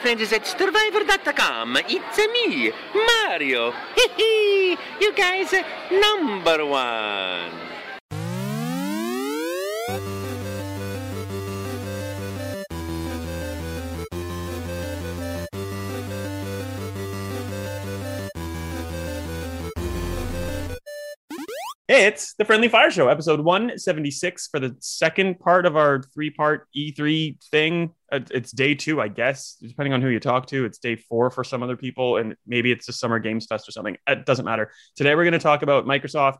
friends at Stevivor.com. It's me, Mario. Hee hee, you guys, number one. It's the Friendly Fire Show, episode 176 for the second part of our three part E3 thing. Uh, It's day two, I guess, depending on who you talk to. It's day four for some other people, and maybe it's the Summer Games Fest or something. It doesn't matter. Today, we're going to talk about Microsoft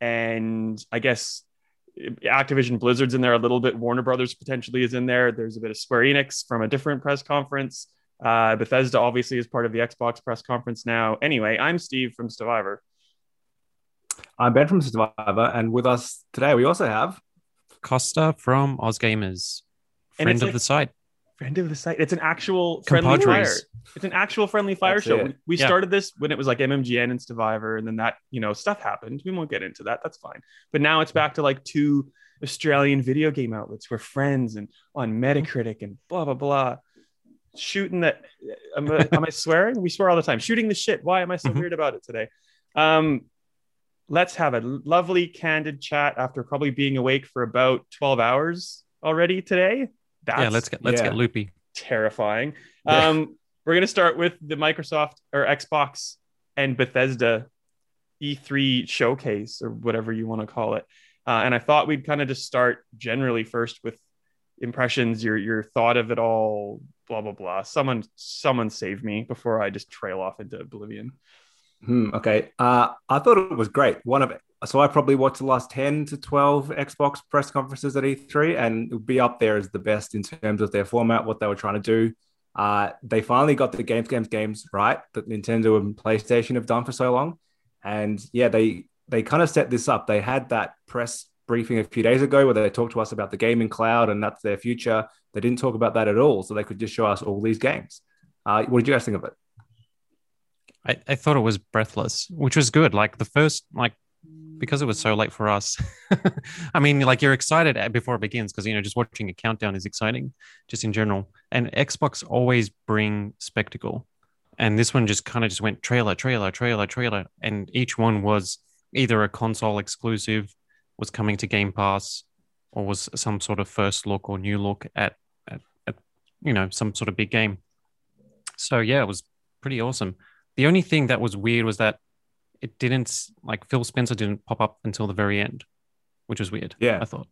and I guess Activision Blizzard's in there a little bit. Warner Brothers potentially is in there. There's a bit of Square Enix from a different press conference. Uh, Bethesda obviously is part of the Xbox press conference now. Anyway, I'm Steve from Stevivor. I'm Ben from Stevivor, and with us today we also have Costa from Ozgamers, And friend of like- the site. friend of the site. It's an actual friendly fire. It's an actual friendly fire That's show. it. We, we Yeah. started this when it was like MMGN and Stevivor, and then that you know stuff happened. We won't get into that. That's fine. But now it's back to like two Australian video game outlets. We're friends and on Metacritic and blah blah blah. Shooting that. Am I, am I swearing? We swear all the time. Shooting the shit. Why am I so Mhm. weird about it today? Um, let's have a lovely candid chat after probably being awake for about 12 hours already today. That's yeah, let's get let's yeah. get loopy. terrifying. Yeah. Um, we're gonna start with the Microsoft or Xbox and Bethesda E3 showcase or whatever you want to call it. Uh, and I thought we'd kind of just start generally first with impressions, your your thought of it all, blah blah blah. Someone someone save me before I just trail off into oblivion. Hmm, okay. Uh, I thought it was great. One of so I probably watched the last ten to twelve Xbox press conferences at E3, and it would be up there as the best in terms of their format, what they were trying to do. Uh, they finally got the games, games, games right that Nintendo and PlayStation have done for so long, and yeah, they they kind of set this up. They had that press briefing a few days ago where they talked to us about the gaming cloud and that's their future. They didn't talk about that at all, so they could just show us all these games. Uh, what did you guys think of it? I, I thought it was breathless, which was good. Like the first, like because it was so late for us. I mean, like you're excited before it begins because you know just watching a countdown is exciting, just in general. And Xbox always bring spectacle, and this one just kind of just went trailer, trailer, trailer, trailer, and each one was either a console exclusive, was coming to Game Pass, or was some sort of first look or new look at at, at you know some sort of big game. So yeah, it was pretty awesome. The only thing that was weird was that it didn't like Phil Spencer didn't pop up until the very end, which was weird. Yeah. I thought.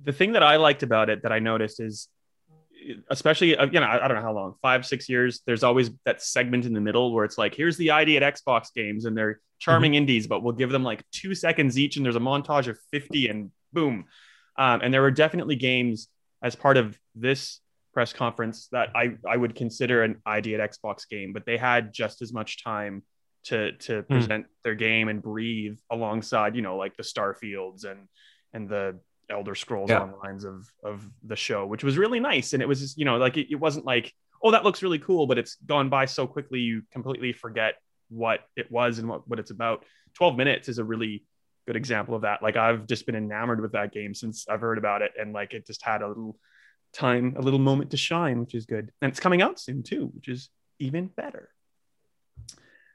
the thing that I liked about it that I noticed is, especially uh, you know, I, I don't know how long, five, six years. There's always that segment in the middle where it's like, here's the ID at Xbox games, and they're charming indies, but we'll give them like two seconds each, and there's a montage of 50, and boom. Um, and there were definitely games as part of this press conference that I I would consider an ID at Xbox game, but they had just as much time to to hmm. present their game and breathe alongside, you know, like the Starfields and and the Elder Scrolls Yeah. Onlines of of the show, which was really nice. And it was just, you know, like it, it wasn't like, oh, that looks really cool, but it's gone by so quickly you completely forget what it was and what, what it's about. 12 minutes is a really good example of that. Like I've just been enamored with that game since I've heard about it. And like it just had a little time, a little moment to shine, which is good. And it's coming out soon too, which is even better.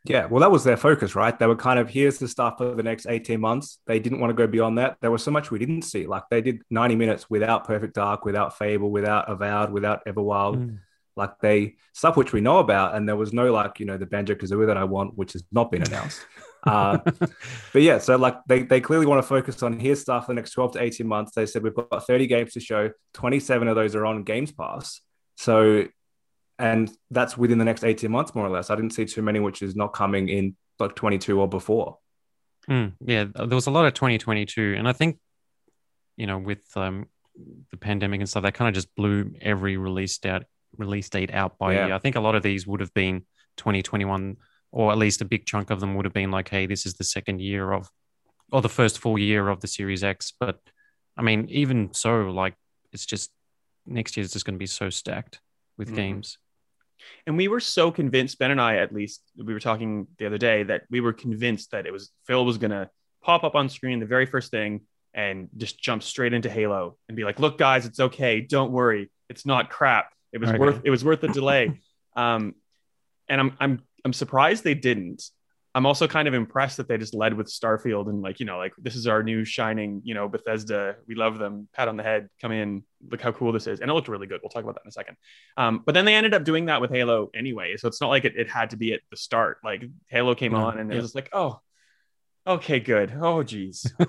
Yeah, well, that was their focus, right? They were kind of here's the stuff for the next 18 months. They didn't want to go beyond that. There was so much we didn't see. Like they did 90 minutes without Perfect Dark, without Fable, without Avowed, without Everwild. Mm. Like they stuff which we know about, and there was no like you know the Banjo Kazooie that I want, which has not been announced. uh, but yeah, so like they, they clearly want to focus on here's stuff for the next 12 to 18 months. They said we've got 30 games to show, 27 of those are on Games Pass. So and that's within the next 18 months, more or less. I didn't see too many which is not coming in like 22 or before. Mm, yeah, there was a lot of 2022, and I think, you know, with um, the pandemic and stuff, that kind of just blew every release date release date out by Yeah. year. I think a lot of these would have been 2021, or at least a big chunk of them would have been like, hey, this is the second year of, or the first full year of the Series X. But I mean, even so, like, it's just next year is just going to be so stacked with Mhm. games. And we were so convinced, Ben and I at least, we were talking the other day that we were convinced that it was Phil was gonna pop up on screen the very first thing and just jump straight into Halo and be like, look, guys, it's okay. Don't worry. It's not crap. It was Okay. worth it was worth the delay. Um, and I'm I'm I'm surprised they didn't. I'm also kind of impressed that they just led with Starfield and like you know like this is our new shining you know Bethesda. We love them. Pat on the head. Come in. Look how cool this is. And it looked really good. We'll talk about that in a second. Um, but then they ended up doing that with Halo anyway. So it's not like it, it had to be at the start. Like Halo came No, on and it was like oh. Okay, good. Oh, geez.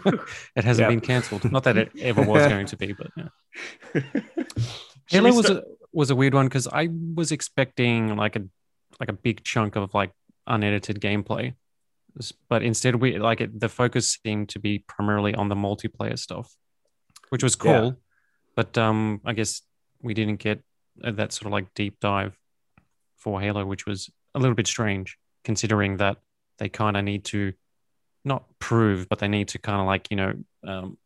It hasn't Yeah. been cancelled. Not that it ever was going to be, but yeah. Halo was start- a, was a weird one because I was expecting like a like a big chunk of like unedited gameplay, but instead we like it. The focus seemed to be primarily on the multiplayer stuff, which was Yeah. cool. But um, I guess we didn't get uh, that sort of like deep dive for Halo, which was a little bit strange considering that they kind of need to not prove, but they need to kind of like you know um,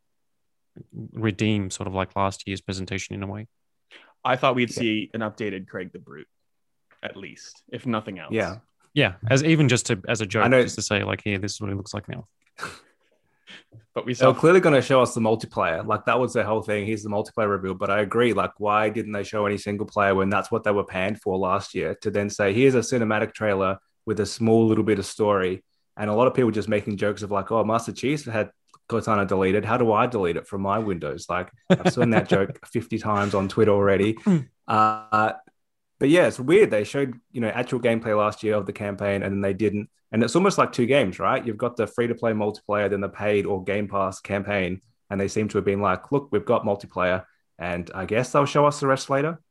redeem sort of like last year's presentation in a way. I thought we'd see an updated Craig the Brute, at least, if nothing else. Yeah. Yeah, as even just to as a joke, I know- just to say like, here, this is what it looks like now. But we They saw were clearly going to show us the multiplayer. Like that was the whole thing. Here's the multiplayer reveal. But I agree. Like, why didn't they show any single player when that's what they were panned for last year? To then say, here's a cinematic trailer with a small little bit of story, and a lot of people just making jokes of like, oh, Master Chief had Cortana deleted. How do I delete it from my Windows? Like I've seen that joke 50 times on Twitter already. Uh, but yeah, it's weird. They showed you know actual gameplay last year of the campaign, and then they didn't. And it's almost like two games, right? You've got the free to play multiplayer, then the paid or Game Pass campaign, and they seem to have been like, look, we've got multiplayer, and I guess they'll show us the rest later.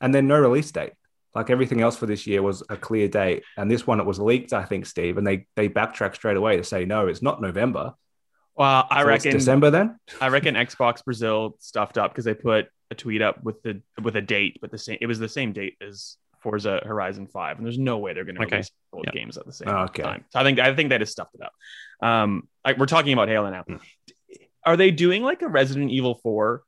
And then no release date. Like everything else for this year was a clear date, and this one it was leaked, I think, Steve, and they they backtracked straight away to say no, it's not November. Well, I So it's reckon December then. I reckon Xbox Brazil stuffed up because they put a tweet up with the with a date, but the same it was the same date as Forza Horizon Five, and there's no way they're going to Okay. release both Yeah. games at the same okay. time. So I think I think they just stuffed it up. Um, like we're talking about Halo now. Mm. Are they doing like a Resident Evil Four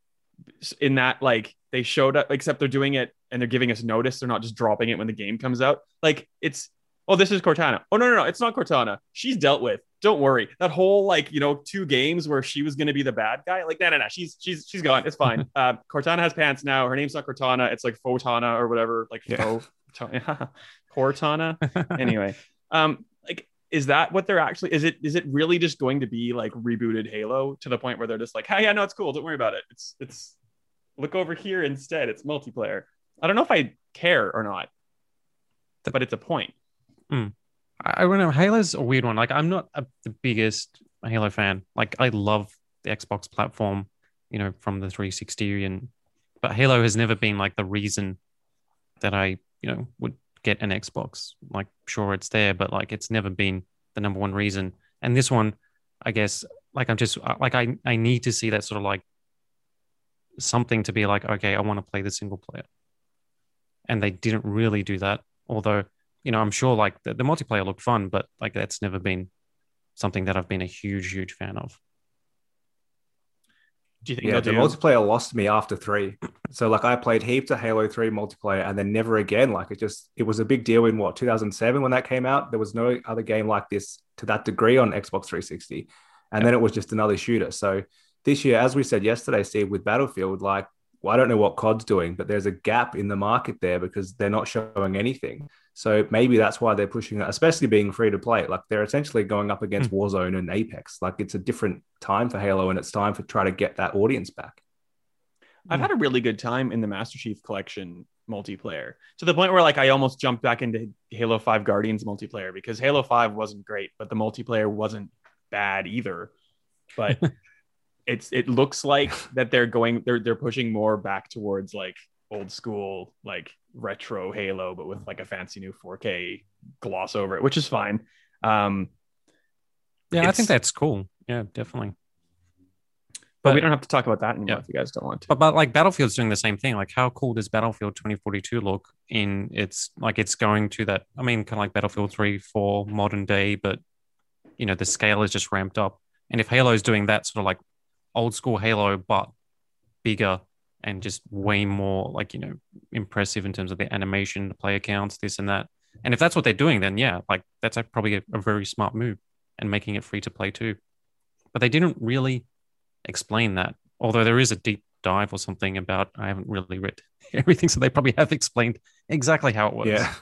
in that like they showed up, except they're doing it and they're giving us notice. They're not just dropping it when the game comes out. Like it's oh, this is Cortana. Oh no, no, no, it's not Cortana. She's dealt with. Don't worry. That whole like you know two games where she was going to be the bad guy. Like no, no, no. She's she's she's gone. It's fine. uh, Cortana has pants now. Her name's not Cortana. It's like Photana or whatever. Like Yeah. Pho- Cortana. anyway, um, like is that what they're actually? Is it is it really just going to be like rebooted Halo to the point where they're just like, hey, yeah, no, it's cool. Don't worry about it. It's it's look over here instead. It's multiplayer. I don't know if I care or not, but it's a point. I, I don't know. Halo's a weird one. Like, I'm not a, the biggest Halo fan. Like, I love the Xbox platform, you know, from the 360, and but Halo has never been like the reason that I, you know, would get an Xbox. Like, sure, it's there, but like, it's never been the number one reason. And this one, I guess, like, I'm just uh, like, I I need to see that sort of like something to be like, okay, I want to play the single player. And they didn't really do that, although you know, I'm sure like the, the multiplayer looked fun, but like that's never been something that I've been a huge, huge fan of. Do you think Yeah, the do? multiplayer lost me after three. So like I played heaps of Halo 3 multiplayer and then never again. Like it just it was a big deal in what 2007 when that came out. There was no other game like this to that degree on Xbox 360. And then it was just another shooter. So this year, as we said yesterday, Steve, with Battlefield, like well, I don't know what COD's doing, but there's a gap in the market there because they're not showing anything. So maybe that's why they're pushing especially being free to play. Like they're essentially going up against hmm. Warzone and Apex. Like it's a different time for Halo, and it's time for try to get that audience back. I've had a really good time in the Master Chief Collection multiplayer to the point where like I almost jumped back into Halo 5 Guardians multiplayer because Halo 5 wasn't great, but the multiplayer wasn't bad either. But it's it looks like that they're going they're they're pushing more back towards like old school like retro Halo, but with like a fancy new 4K gloss over it, which is fine. Um, Yeah, I think that's cool. Yeah, definitely. but, But- we don't have to talk about that anymore Yeah. if you guys don't want to. But but like Battlefield's doing the same thing. Like how cool does Battlefield 2042 look in it's like it's going to that I mean kind of like Battlefield 3 for modern day, but you know, the scale is just ramped up. And if Halo's doing that sort of like old school Halo but bigger and just way more like, you know, impressive in terms of the animation, the player counts, this and that. And if that's what they're doing, then yeah, like that's a, probably a, a very smart move and making it free to play too. But they didn't really explain that. Although there is a deep dive or something about. I haven't really read everything, so they probably have explained exactly how it works. Yeah.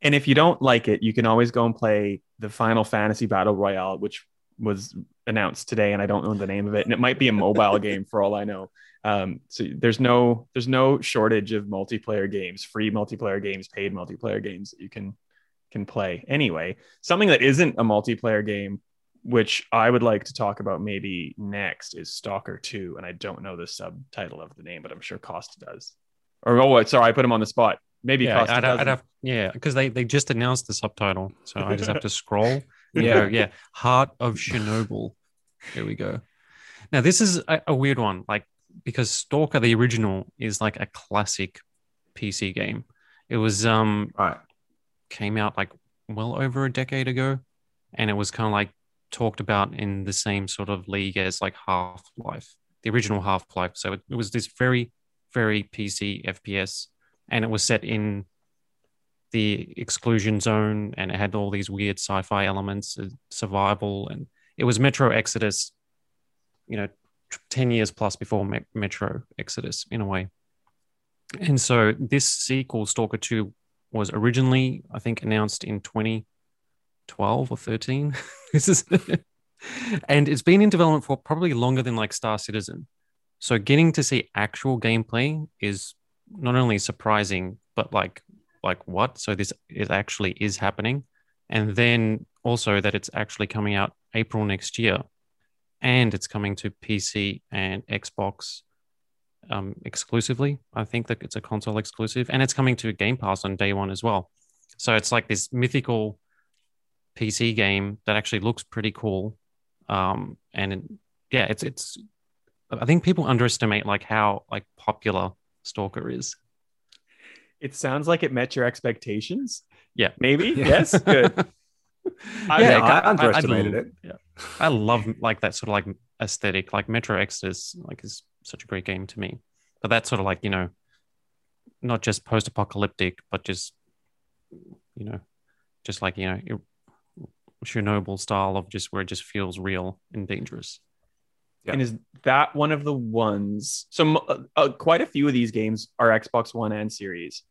And if you don't like it, you can always go and play the Final Fantasy Battle Royale, which was announced today, and I don't know the name of it. And it might be a mobile game for all I know. Um, so there's no there's no shortage of multiplayer games, free multiplayer games, paid multiplayer games that you can can play. Anyway, something that isn't a multiplayer game, which I would like to talk about maybe next, is Stalker 2. And I don't know the subtitle of the name, but I'm sure Costa does. Or oh, sorry, I put him on the spot. Maybe yeah, Costa I'd, I'd have, yeah, because they they just announced the subtitle, so I just have to scroll. Yeah. yeah. Heart of Chernobyl. Here we go. Now this is a, a weird one, like because Stalker the original is like a classic PC game. It was um Right. came out like well over a decade ago, and it was kind of like talked about in the same sort of league as like Half Life, the original Half Life. So it, it was this very very PC FPS, and it was set in the exclusion zone, and it had all these weird sci-fi elements, survival, and it was Metro Exodus, you know, ten years plus before Me- Metro Exodus in a way. And so this sequel, Stalker 2, was originally, I think, announced in 2012 or 13. this is, and it's been in development for probably longer than like Star Citizen. So getting to see actual gameplay is not only surprising, but like, like what? So this it actually is happening, and then also that it's actually coming out April next year, and it's coming to PC and Xbox um, exclusively. I think that it's a console exclusive, and it's coming to Game Pass on day one as well. So it's like this mythical PC game that actually looks pretty cool, um, and it- yeah, it's it's. I think people underestimate like how like popular Stalker is. It sounds like it met your expectations. Yeah. Maybe. Yeah. Yes. Good. I- Yeah, like, I underestimated I- it. Yeah, I love like that sort of like aesthetic. Like Metro Exodus, like is such a great game to me. But that's sort of like you know, not just post-apocalyptic, but just you know, just like you know, Chernobyl style of just where it just feels real and dangerous. Yeah. And is that one of the ones? So uh, uh, quite a few of these games are Xbox One and Series.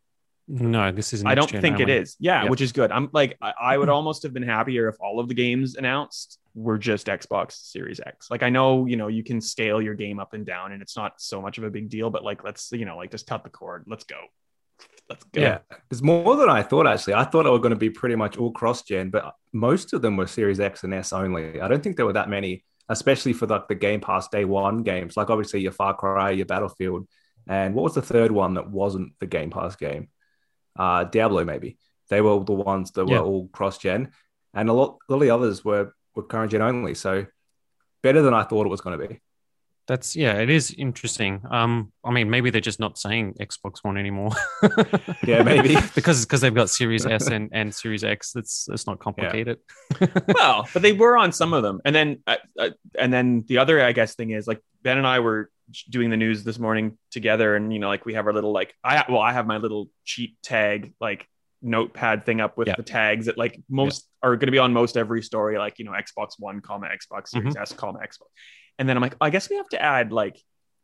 No, this is. I don't gen think it only. is. Yeah, Yep. which is good. I'm like, I, I would almost have been happier if all of the games announced were just Xbox Series X. Like, I know, you know, you can scale your game up and down and it's not so much of a big deal, but like, let's, you know, like just cut the cord. Let's go. Let's go. Yeah, it's more than I thought. Actually, I thought it were going to be pretty much all cross-gen, but most of them were Series X and S only. I don't think there were that many, especially for like the Game Pass Day One games. Like obviously your Far Cry, your Battlefield, and what was the third one that wasn't the Game Pass game? Uh, Diablo, maybe. They were the ones that Yeah. were all cross-gen, and a lot, a lot of the others were were current gen only. So better than I thought it was going to be. That's yeah, it is interesting. Um, I mean, maybe they're just not saying Xbox One anymore. Yeah, maybe. because because they've got Series S and, and Series X. That's that's not complicated. well, but they were on some of them, and then uh, uh, and then the other, I guess, thing is like Ben and I were doing the news this morning together, and you know, like we have our little like I well, I have my little cheat tag like notepad thing up with Yeah. the tags that like most are going to be on most every story, like you know, Xbox One, comma Xbox Series S, comma Xbox, and then I'm like, I guess we have to add like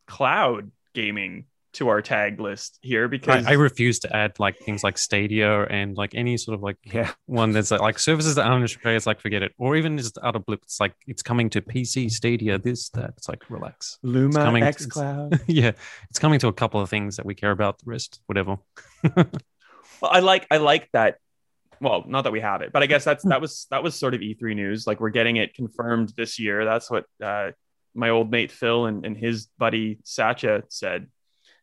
cloud gaming to our tag list here because I, I refuse to add like things like Stadia and like any sort of like Yeah, one that's like, like services that aren't in Australia. It's like forget it, or even just out of blip. It's like it's coming to PC, Stadia, this that. It's like relax. Luna coming- X Cloud. yeah, it's coming to a couple of things that we care about. The rest, whatever. Well, I like I like that. Well, not that we have it, but I guess that's that was that was sort of E3 news. Like we're getting it confirmed this year. That's what uh, my old mate Phil and, and his buddy Satya said.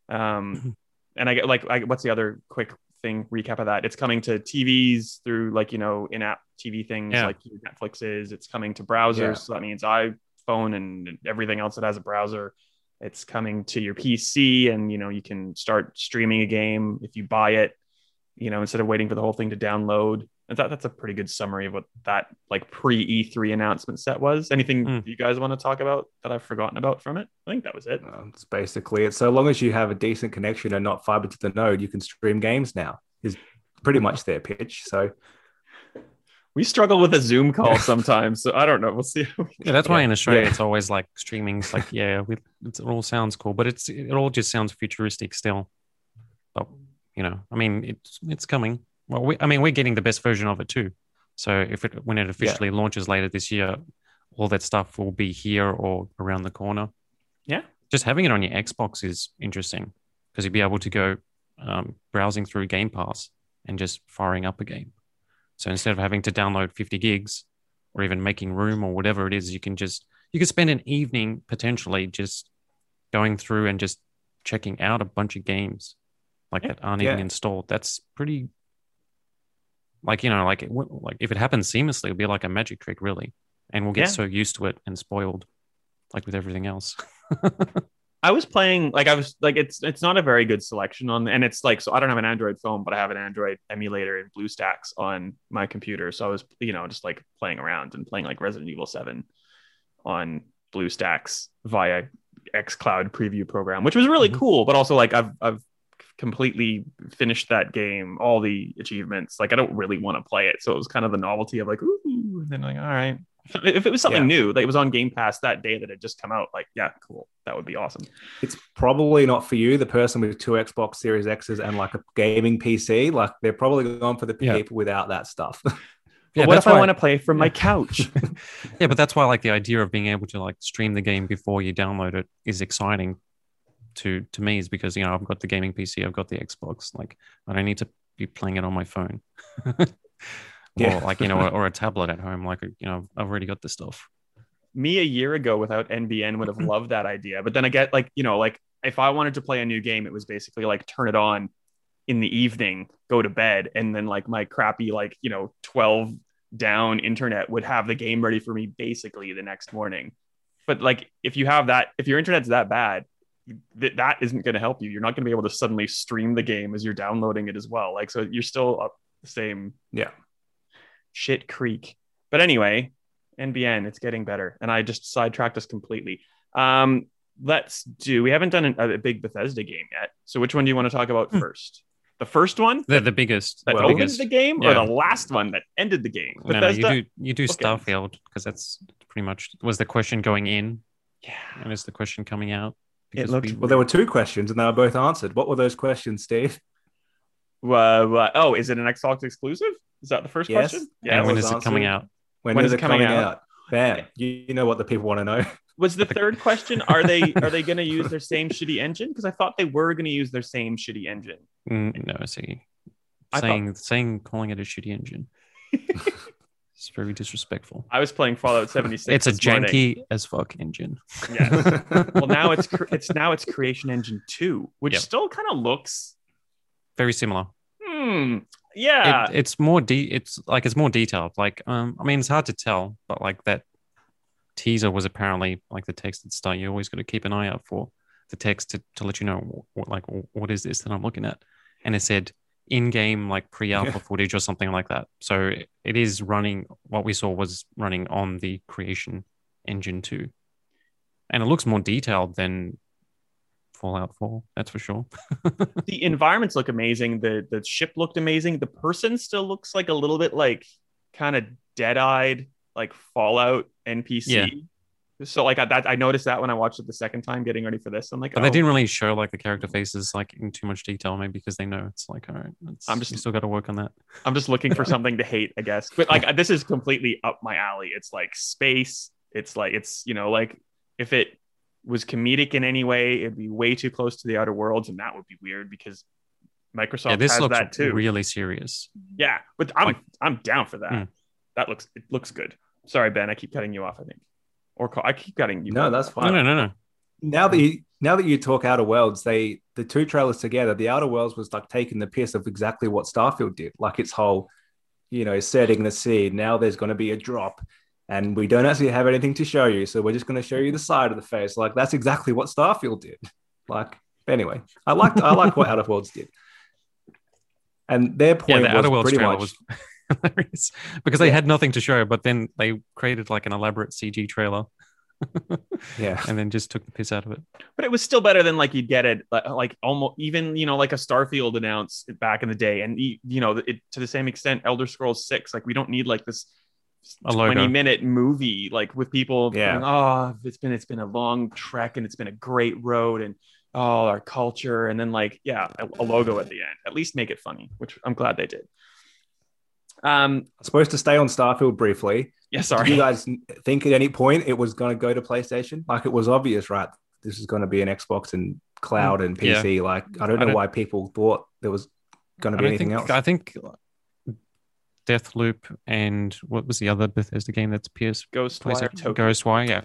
Um, and I get like I, what's the other quick thing recap of that? It's coming to TVs through like you know in-app TV things Yeah. like Netflix is. It's coming to browsers, Yeah. so that means iPhone and everything else that has a browser. It's coming to your PC, and you know you can start streaming a game if you buy it you know, instead of waiting for the whole thing to download. I thought that's a pretty good summary of what that like pre E3 announcement set was. Anything Mm. you guys want to talk about that I've forgotten about from it? I think that was it. Um, it's basically it. So long as you have a decent connection and not fiber to the node, you can stream games now. Is pretty much their pitch. So We struggle with a Zoom call sometimes, so I don't know. We'll see. how we Yeah, that's why Yeah. in Australia Yeah. it's always like streaming. It's like yeah, we, it's, it all sounds cool, but it's it all just sounds futuristic still. But you know, I mean, it's it's coming. Well, we, I mean, we're getting the best version of it too. So if it when it officially launches later this year, all that stuff will be here or around the corner. Yeah. just having it on your Xbox is interesting because you'll be able to go um, browsing through Game Pass and just firing up a game. So instead of having to download 50 gigs or even making room or whatever it is, you can just you can spend an evening potentially just going through and just checking out a bunch of games like Yeah. that aren't even installed. That's pretty like you know like it, like if it happens seamlessly, it'll be like a magic trick really, and we'll get Yeah. so used to it and spoiled like with everything else. I was playing like I was like it's it's not a very good selection on and it's like so I don't have an Android phone but I have an Android emulator in BlueStacks on my computer so I was you know just like playing around and playing like Resident Evil 7 on BlueStacks via xCloud preview program which was really Mhm. cool but also like I've I've completely finished that game all the achievements like I don't really want to play it so it was kind of the novelty of like ooh and then like all right if it was something Yeah. new that was on Game Pass that day that had just come out like yeah cool that would be awesome It's probably not for you, the person with two Xbox Series X's and like a gaming PC. Like they're probably going for the Yeah. people without that stuff. But what that's if I why- want to play from my couch? Yeah, but that's why like the idea of being able to like stream the game before you download it is exciting to to me is because you know I've got the gaming PC, I've got the Xbox, like I don't need to be playing it on my phone. or like you know, or, or a tablet at home. Like you know, I've already got the stuff. Me a year ago without NBN would have loved that idea. But then I get like, you know, like if I wanted to play a new game, it was basically like turn it on in the evening, go to bed, and then like my crappy, like, you know, 12 down internet would have the game ready for me basically the next morning. But like if you have that, if your internet's that bad, th- that isn't going to help you. You're not going to be able to suddenly stream the game as you're downloading it as well. Like, so you're still up the same yeah. shit creek. But anyway, NBN, it's getting better. And I just sidetracked us completely. Um, let's do, we haven't done an, a big Bethesda game yet. So which one do you want to talk about Hmm. first? The first one They're the biggest. that well, opened biggest. the game or the last one that ended the game? No, no, you do you do bookends. Starfield because that's pretty much was the question going in Yeah. and it's the question coming out. It looked we- Well, there were two questions and they were both answered. What were those questions, Steve? Uh, oh, is it an Xbox exclusive? Is that the first Yes. question? Yeah, and it when was is it coming out? When, When is is it it coming coming, out? out? Bam. You, you know what the people want to know. Was the third question are they are they going to use their same shitty engine? Because I thought they were going to use their same shitty engine. Mm, no, see, I thought- saying saying calling it a shitty engine. it's very disrespectful. I was playing Fallout 76. It's a this morning. janky as fuck engine. Yes. well, now it's cre- it's now it's Creation Engine two, which Yep. still kind of looks. very similar. Hmm. Yeah. It, it's more de- it's like it's more detailed. Like um, I mean, it's hard to tell, but like that teaser was apparently like the text at the start. You always got to keep an eye out for the text to, to let you know what like what is this that I'm looking at, and it said in-game like pre-alpha Yeah. footage or something like that. So it- is running. What we saw was running on the Creation Engine two, and it looks more detailed than Fallout Four. That's for sure. the environments look amazing. The the ship looked amazing. The person still looks like a little bit like kind of dead eyed, like Fallout NPC. Yeah. So like I, that, I noticed that when I watched it the second time, getting ready for this. I'm like, But oh, they didn't really show like the character faces like in too much detail, maybe because they know it's like, all right, I'm just- still got to work on that. I'm just looking for something to hate, I guess. But like this is completely up my alley. It's like space. It's like it's you know like if it was comedic in any way, it'd be way too close to the Outer Worlds, and that would be weird because Microsoft yeah, this has looks that too. really serious. yeah, but I'm Like- I'm down for that. Hmm. That looks it looks good. Sorry, Ben, I keep cutting you off. I think, or call, I keep getting you. No, that's fine. no, no, no. no. Now that you now that you talk Outer Worlds, they the two trailers together, the Outer Worlds was like taking the piss of exactly what Starfield did, like its whole, you know, setting the scene. Now there's going to be a drop, and we don't actually have anything to show you, so we're just going to show you the side of the face. Like that's exactly what Starfield did. Like anyway, I liked I liked what Outer Worlds did, and their point Yeah, point the was Outer Worlds pretty trailer much was hilarious because they Yeah. had nothing to show, but then they created like an elaborate CG trailer Yeah. and then just took the piss out of it. but it was still better than like you'd get it like- almost even you know like a Starfield announced back in the day, and you know it, to the same extent, Elder Scrolls Six. Like we don't need like this A logo. twenty minute movie like with people. Yeah. going, oh, it's been it's been a long trek and it's been a great road and oh our culture and then like yeah a, a logo at the end. At least make it funny, which I'm glad they did. Um. Supposed to stay on Starfield briefly. Yeah. Did Sorry. you guys think at any point it was going to go to PlayStation? Like it was obvious, right? This is going to be an Xbox and cloud and Yeah. PC. Like I don't I know don't- why people thought there was going to be anything think, else. I think Deathloop and what was the other Bethesda game that's PS Ghostwire PlayStation Tokyo. Ghostwire, yeah.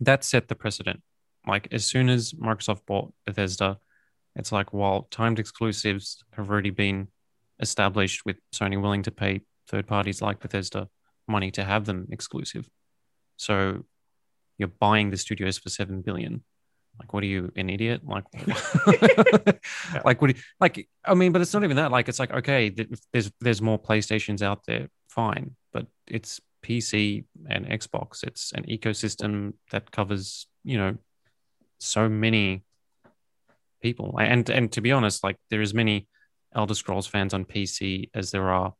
That set the precedent. Like as soon as Microsoft bought Bethesda, it's like while timed exclusives have already been established with Sony willing to pay third parties like Bethesda money to have them exclusive. So you're buying the studios for seven billion. Like, what are you, an idiot? Like, like, what? you- like, I mean, but it's not even that. Like, it's like, okay, there's there's more PlayStations out there, fine, but it's PC and Xbox. It's an ecosystem that covers, you know, so many people. And and to be honest, like, there is many Elder Scrolls fans on PC as there are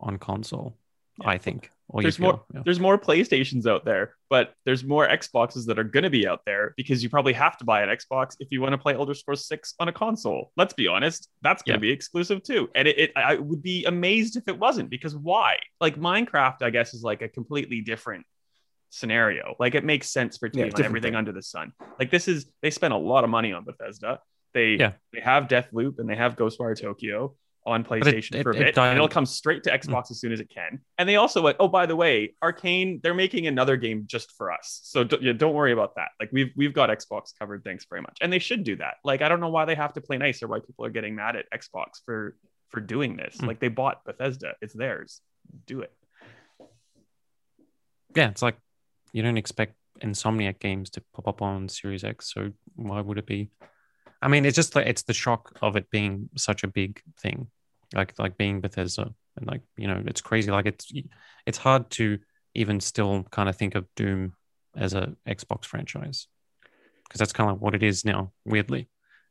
on console. Yeah. I think. There's feel, more yeah. there's more playstations out there but there's more xboxes that are going to be out there because you probably have to buy an xbox if you want to play elder scrolls 6 on a console let's be honest that's going to Yeah. be exclusive too and it, it i would be amazed if it wasn't because why like minecraft i guess is like a completely different scenario like it makes sense for it Yeah, be on different everything thing. under the sun like this is they spent a lot of money on bethesda they Yeah. they have deathloop and they have ghostwire tokyo on PlayStation it- for a it bit, died- and it'll come straight to Xbox as soon as it can. And they also went, oh, by the way, Arcane, they're making another game just for us, so don't, yeah, don't worry about that. Like we've we've got Xbox covered. Thanks very much, and they should do that. Like I don't know why they have to play nice or why people are getting mad at Xbox for for doing this. Mm. Like they bought Bethesda, it's theirs. Do it. yeah, it's like you don't expect Insomniac games to pop up on Series X, so why would it be? I mean, it's just like it's the shock of it being such a big thing, like like being Bethesda, and like you know, it's crazy. Like it's it's hard to even still kind of think of Doom as a Xbox franchise because that's kind of what it is now. Weirdly,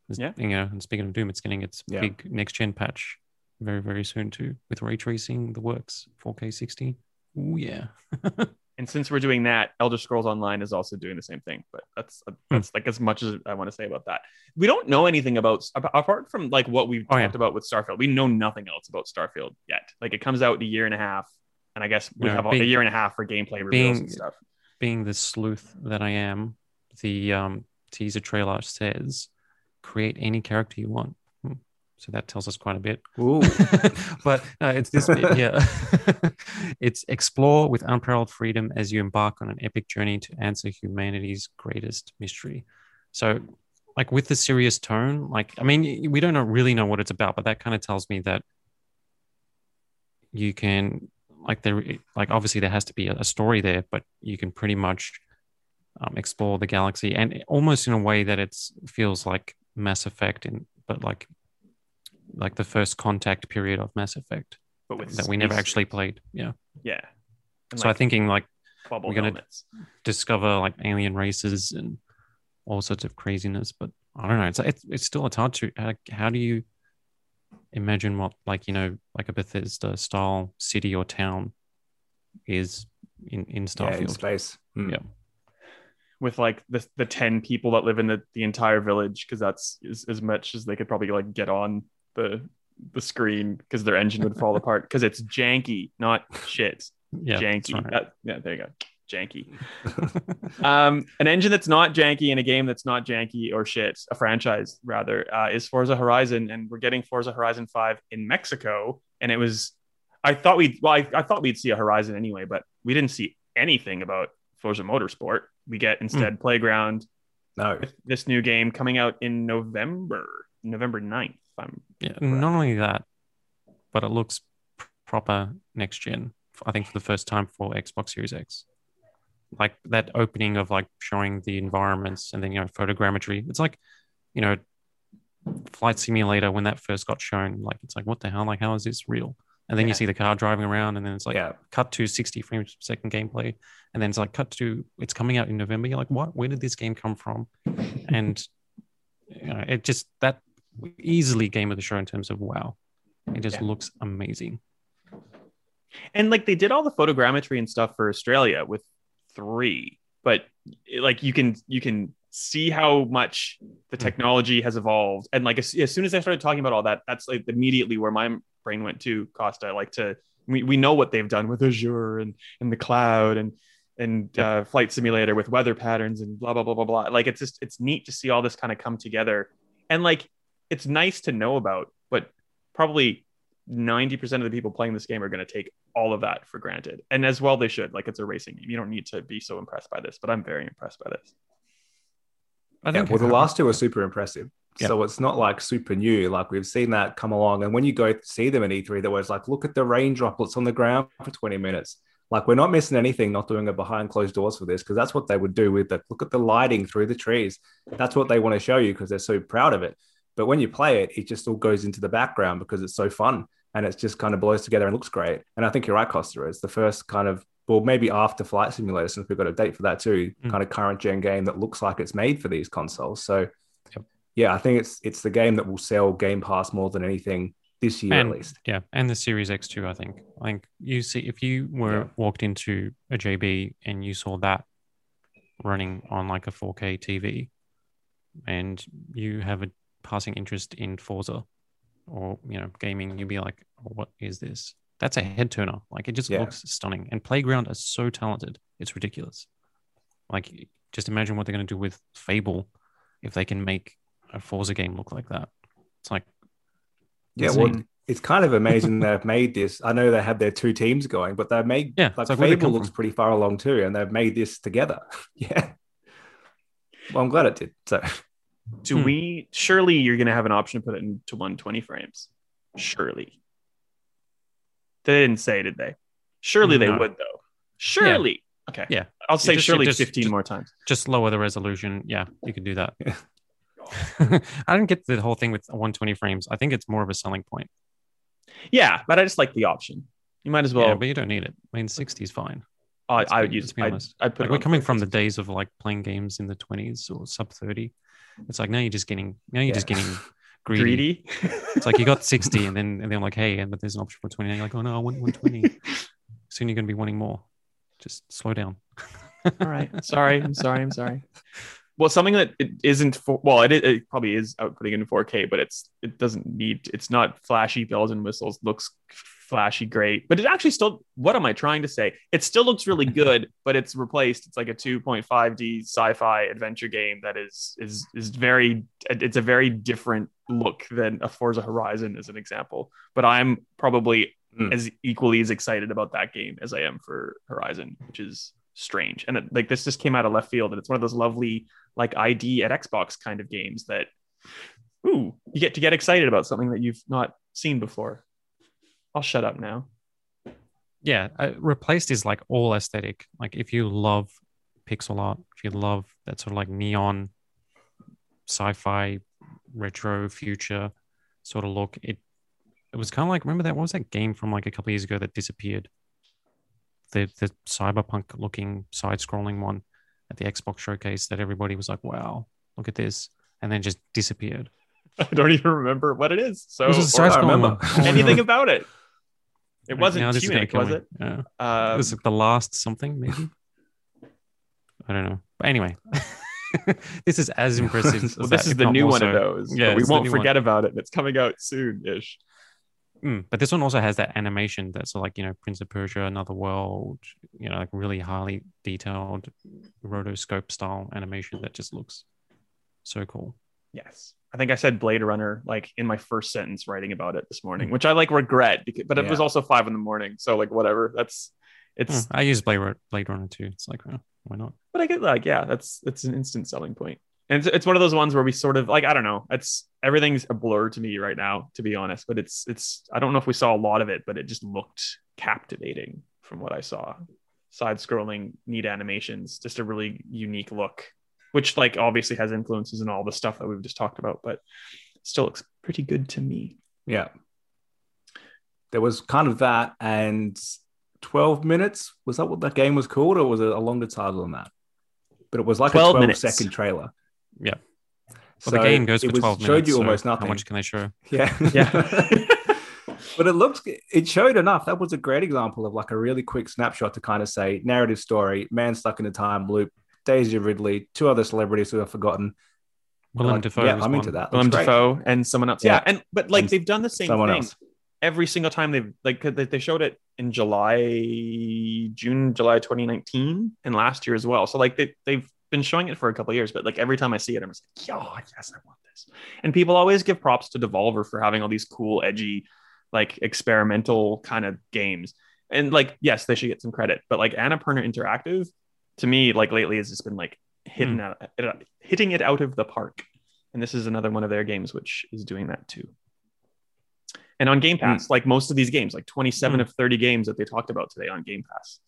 It's- Yeah. You know, and speaking of Doom, it's getting its Yeah. big next gen patch very very soon too, with ray tracing, the works, 4K 60. Oh yeah. And since we're doing that, Elder Scrolls Online is also doing the same thing. But that's that's like as much as I want to say about that. We don't know anything about apart from like what we've Oh, yeah. talked about with Starfield. We know nothing else about Starfield yet. Like it comes out in a year and a half, and I guess we Yeah, have a being- year and a half for gameplay reveals being- and stuff. being the sleuth that I am, the um, teaser trailer says, create any character you want. So that tells us quite a bit. Ooh. but no, it's this bit, yeah. it's explore with unparalleled freedom as you embark on an epic journey to answer humanity's greatest mystery. So, like with the serious tone, like I mean, we don't know, really know what it's about, but that kind of tells me that you can like there like obviously there has to be a, a story there but you can pretty much um, explore the galaxy and almost in a way that it feels like mass effect in but like like the first contact period of mass effect But with that we never actually played yeah Yeah. And so i'm thinking like we're gonna- helmets. discover like alien races and all sorts of craziness but i don't know it's it's, it's still it's hard to how, how do you imagine what like you know like a bethesda style city or town is in in yeah, in starfield space. Hmm. Yeah. with like the the ten people that live in the, the entire village because that's as, as much as they could probably like get on the the screen because their engine would fall apart because it's janky, not shit. yeah janky. right. That- yeah, there you go. Janky. um, an engine that's not janky in a game that's not janky or shit, a franchise rather, uh, is Forza Horizon, and we're getting Forza Horizon Five in Mexico, and it was. I thought we'd well, I, I thought we'd see a Horizon anyway, but we didn't see anything about Forza Motorsport. We get instead Playground, No. this new game coming out in November, November 9th. I'm yeah not only that but it looks pr- proper next gen i think for the first time for xbox series x like that opening of like showing the environments and then you know photogrammetry it's like you know flight simulator when that first got shown like it's like what the hell like how is this real and then Yeah. you see the car driving around, and then it's like yeah, cut to 60 frames per second gameplay, and then it's like cut to it's coming out in November. You're like, what? Where did this game come from? And you know, it just that easily game of the show in terms of wow, it just Yeah. looks amazing. and like they did all the photogrammetry and stuff for Australia with three, but like you can you can see how much the technology has evolved, and like as, as soon as I started talking about all that, that's like immediately where my brain went to Costa. Like to we, we know what they've done with Azure and and the cloud and and uh, flight simulator with weather patterns and blah blah blah blah blah. Like it's just it's neat to see all this kind of come together, and like it's nice to know about, but probably 90% of the people playing this game are going to take all of that for granted. And as well they should. Like it's a racing game. You don't need to be so impressed by this, but I'm very impressed by this. I yeah. think Well, the last two were super impressive. Yeah. So it's not like super new. Like we've seen that come along, and when you go see them in E3, there was like, look at the rain droplets on the ground for 20 minutes. Like we're not missing anything, not doing it behind closed doors for this, because that's what they would do with the look at the lighting through the trees. That's what they want to show you because they're so proud of it. But when you play it, it just all goes into the background because it's so fun and it just kind of blows together and looks great. And I think you're right, Costa. It's the first kind of well, maybe after Flight Simulator, since we've got a date for that too, Mm. kind of current gen game that looks like it's made for these consoles. So Yep. yeah, I think it's it's the game that will sell Game Pass more than anything this year And- at least. Yeah, and the Series X too. I think. I think you see if you were Yeah. walked into a JB and you saw that running on like a 4K TV, and you have a passing interest in Forza or you know gaming, you'd be like, oh, "What is this?" That's a head turner. Like it just Yeah. looks stunning. And Playground is so talented; it's ridiculous. Like just imagine what they're going to do with Fable if they can make a Forza game look like that. It's like Yeah, insane. well, it's kind of amazing they've made this. I know they have their two teams going, but they've made Yeah, like like, Fable looks from? pretty far along too, and they've made this together. yeah. Well, I'm glad it did. So Do Hmm. we surely you're gonna have an option to put it into 120 frames? Surely. They didn't say, did they? Surely they would though. Surely. Okay. Yeah. I'll say just- surely just- 15 just- more times. just lower the resolution. Yeah, you could do that. Yeah. I don't get the whole thing with 120 frames. I think it's more of a selling point. Yeah, but I just like the option. You might as well. yeah, but you don't need it. I mean, 60 is fine. I, I would use. let's be I'd, honest. I'd put Like it we're on coming from the days of like playing games in the 20s or sub 30. It's like now you're just getting now you're just getting greedy. greedy. It's like you got 60 and then and then like hey, and but there's an option for 20. And you're like, oh no, I want 120. Soon you're going to be wanting more. Just slow down. All right. Sorry. I'm sorry. I'm sorry. Well, something that it isn't for well, it, it probably is uh, outputting in 4K, but it's it doesn't need it's not flashy bells and whistles. Looks flashy great, but it actually still. What am I trying to say? It still looks really good, but it's replaced. It's like a 2.5D sci-fi adventure game that is is is very. It's a very different look than a Forza Horizon, as an example. But I'm probably Hmm. as equally as excited about that game as I am for Horizon, which is strange. And it, like this just came out of left field, and it's one of those lovely like ID at Xbox kind of games that, ooh, you get to get excited about something that you've not seen before. I'll shut up now. yeah uh, replaced is like all aesthetic like if you love pixel art if you love that sort of like neon sci-fi retro future sort of look it it was kind of like remember that what was that game from like a couple years ago that disappeared the the cyberpunk looking side scrolling one at the xbox showcase that everybody was like wow look at this and then just disappeared I don't even remember what it is. So it or side remember. Anything about it. It wasn't now this is gonna Tunic, was me. it? yeah Um, was it the last something maybe i don't know but anyway this is as impressive as well, this is the new one of those. Yeah, we won't new one. forget about it. It's coming out soon-ish. Mm, but this one also has that animation that's like you know prince of persia another world you know like really highly detailed rotoscope style animation that just looks so cool Yes. I think I said Blade Runner like in my first sentence writing about it this morning, which I like regret because but it was also five in the morning. So like whatever. That's it's Hmm, i use blade, Ru- blade runner too it's like oh, why not but I get like, yeah, that's it's an instant selling point. And it's, it's one of those ones where we sort of like I don't know. It's everything's a blur to me right now, to be honest. But it's it's I don't know if we saw a lot of it, but it just looked captivating from what I saw. Side scrolling, neat animations, just a really unique look, which like obviously has influences in all the stuff that we've just talked about, but still looks pretty good to me. yeah. there was kind of that and 12 minutes. Was that what that game was called, or was it a longer title than that? But it was like a 12 12 minutes. second trailer. Yeah. Well, the game goes it for was- 12 minutes. Showed you so almost How much can they show? Yeah. Yeah. but it looks it showed enough. That was a great example of like a really quick snapshot to kind of say narrative story, man stuck in a time loop, Daisy Ridley, two other celebrities who I've forgotten. Willem Like, Dafoe. Yeah, I'm one. into that. Willem. Dafoe and someone else. Yeah, Yeah. and but like And they've done the same thing else. every single time they've like they they showed it in July, June, July 2019, and last year as well. So like they they've been showing it for a couple of years, but like every time I see it, I'm just like, oh yes, I want this. And people always give props to Devolver for having all these cool, edgy, like experimental kind of games. And like, yes, they should get some credit, but like Annapurna Interactive, to me, like lately has just been like hitting Hmm. out, it- hitting it out of the park. And this is another one of their games which is doing that too. And on Game Pass, like most of these games, like 27 Hmm. of 30 games that they talked about today on Game Pass.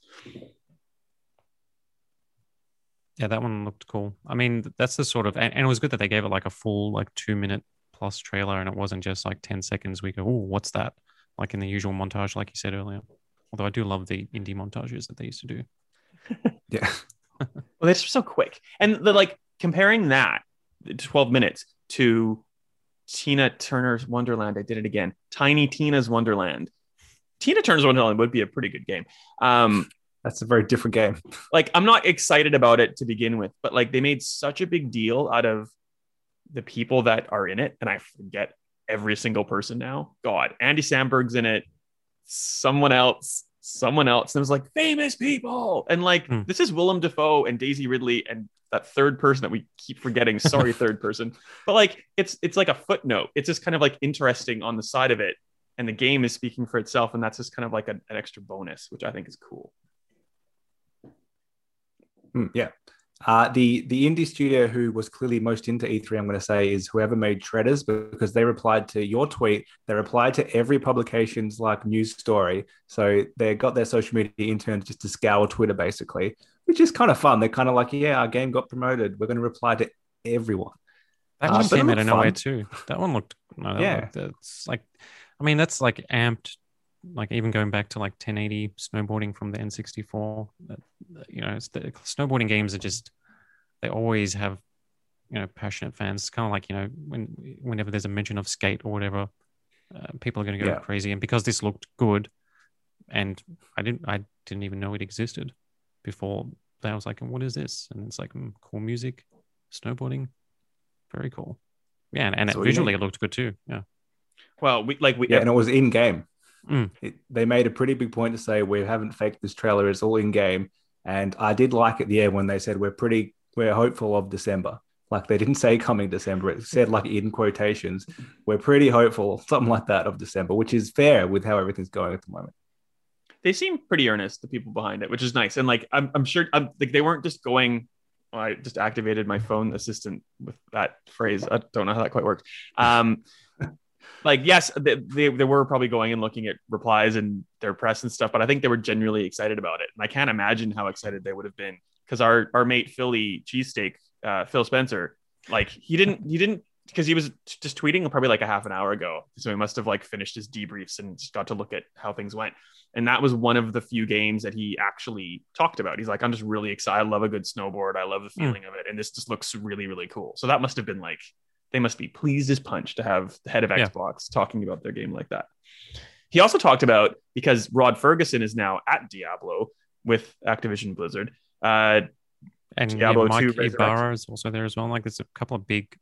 Yeah, that one looked cool. I mean, that's the sort of, and, and it was good that they gave it like a full, like two minute plus trailer and it wasn't just like 10 seconds. We go, oh, what's that? Like in the usual montage, like you said earlier. Although I do love the indie montages that they used to do. Yeah. Well, they're just so quick. And the like comparing that 12 minutes to Tina Turner's Wonderland. I did it again. Tiny Tina's Wonderland. Tina Turner's Wonderland would be a pretty good game. Um, That's a very different game. like I'm not excited about it to begin with, but like they made such a big deal out of the people that are in it, and I forget every single person now. God, Andy Samberg's in it, someone else, someone else. And it was like famous people, and like Hmm. this is Willem Dafoe and Daisy Ridley and that third person that we keep forgetting. Sorry, third person, but like it's it's like a footnote. It's just kind of like interesting on the side of it, and the game is speaking for itself, and that's just kind of like an, an extra bonus, which I think is cool. Hmm, yeah. Uh, the the indie studio who was clearly most into E3, I'm going to say, is whoever made Shredders because they replied to your tweet. They replied to every publication's like news story. So they got their social media interns just to scour Twitter basically, which is kind of fun. They're kind of like, yeah, our game got promoted. We're going to reply to everyone. That Uh, one but came out of nowhere too. That one looked, no, that Yeah. looked- it's like, I mean, that's like amped, like even going back to like 1080 snowboarding from the N64. You know, it's the snowboarding games are just, they always have, you know, passionate fans. It's kind of like, you know, when whenever there's a mention of skate or whatever, uh, people are going to go Yeah. crazy. And because this looked good, and I didn't, I didn't even know it existed before. I was like, what is this? And it's like, mm, cool music, snowboarding, very cool. Yeah, and, and That's it, visually it looked good too. Yeah. Well, we like we Yeah, and it was in game. Mm. It, they made a pretty big point to say we haven't faked this trailer; it's all in game. And I did like at the end when they said we're pretty, we're hopeful of December. Like they didn't say coming December; it said like in quotations, we're pretty hopeful, something like that, of December, which is fair with how everything's going at the moment. they seem pretty earnest, the people behind it, which is nice. And like, I'm, I'm sure I'm, like they weren't just going. well, I just activated my phone assistant with that phrase. I don't know how that quite works. Um, like, yes, they, they, they were probably going and looking at replies and their press and stuff, but I think they were genuinely excited about it. And I can't imagine how excited they would have been because our, our mate Philly cheesesteak, uh, Phil Spencer, like he didn't, he didn't, because he was just tweeting probably like a half an hour ago. So he must have like finished his debriefs and just got to look at how things went and that was one of the few games that he actually talked about. He's like, I'm just really excited. I love a good snowboard. I love the feeling of it, and this just looks really, really cool. So that must have been like they must be pleased as punch to have the head of Yeah. Xbox talking about their game like that. He also talked about because Rod Ferguson is now at Diablo with Activision Blizzard. Uh, And Diablo yeah, Mike 2 Resurrect. Ybarra is also there as well. Like there's a couple of big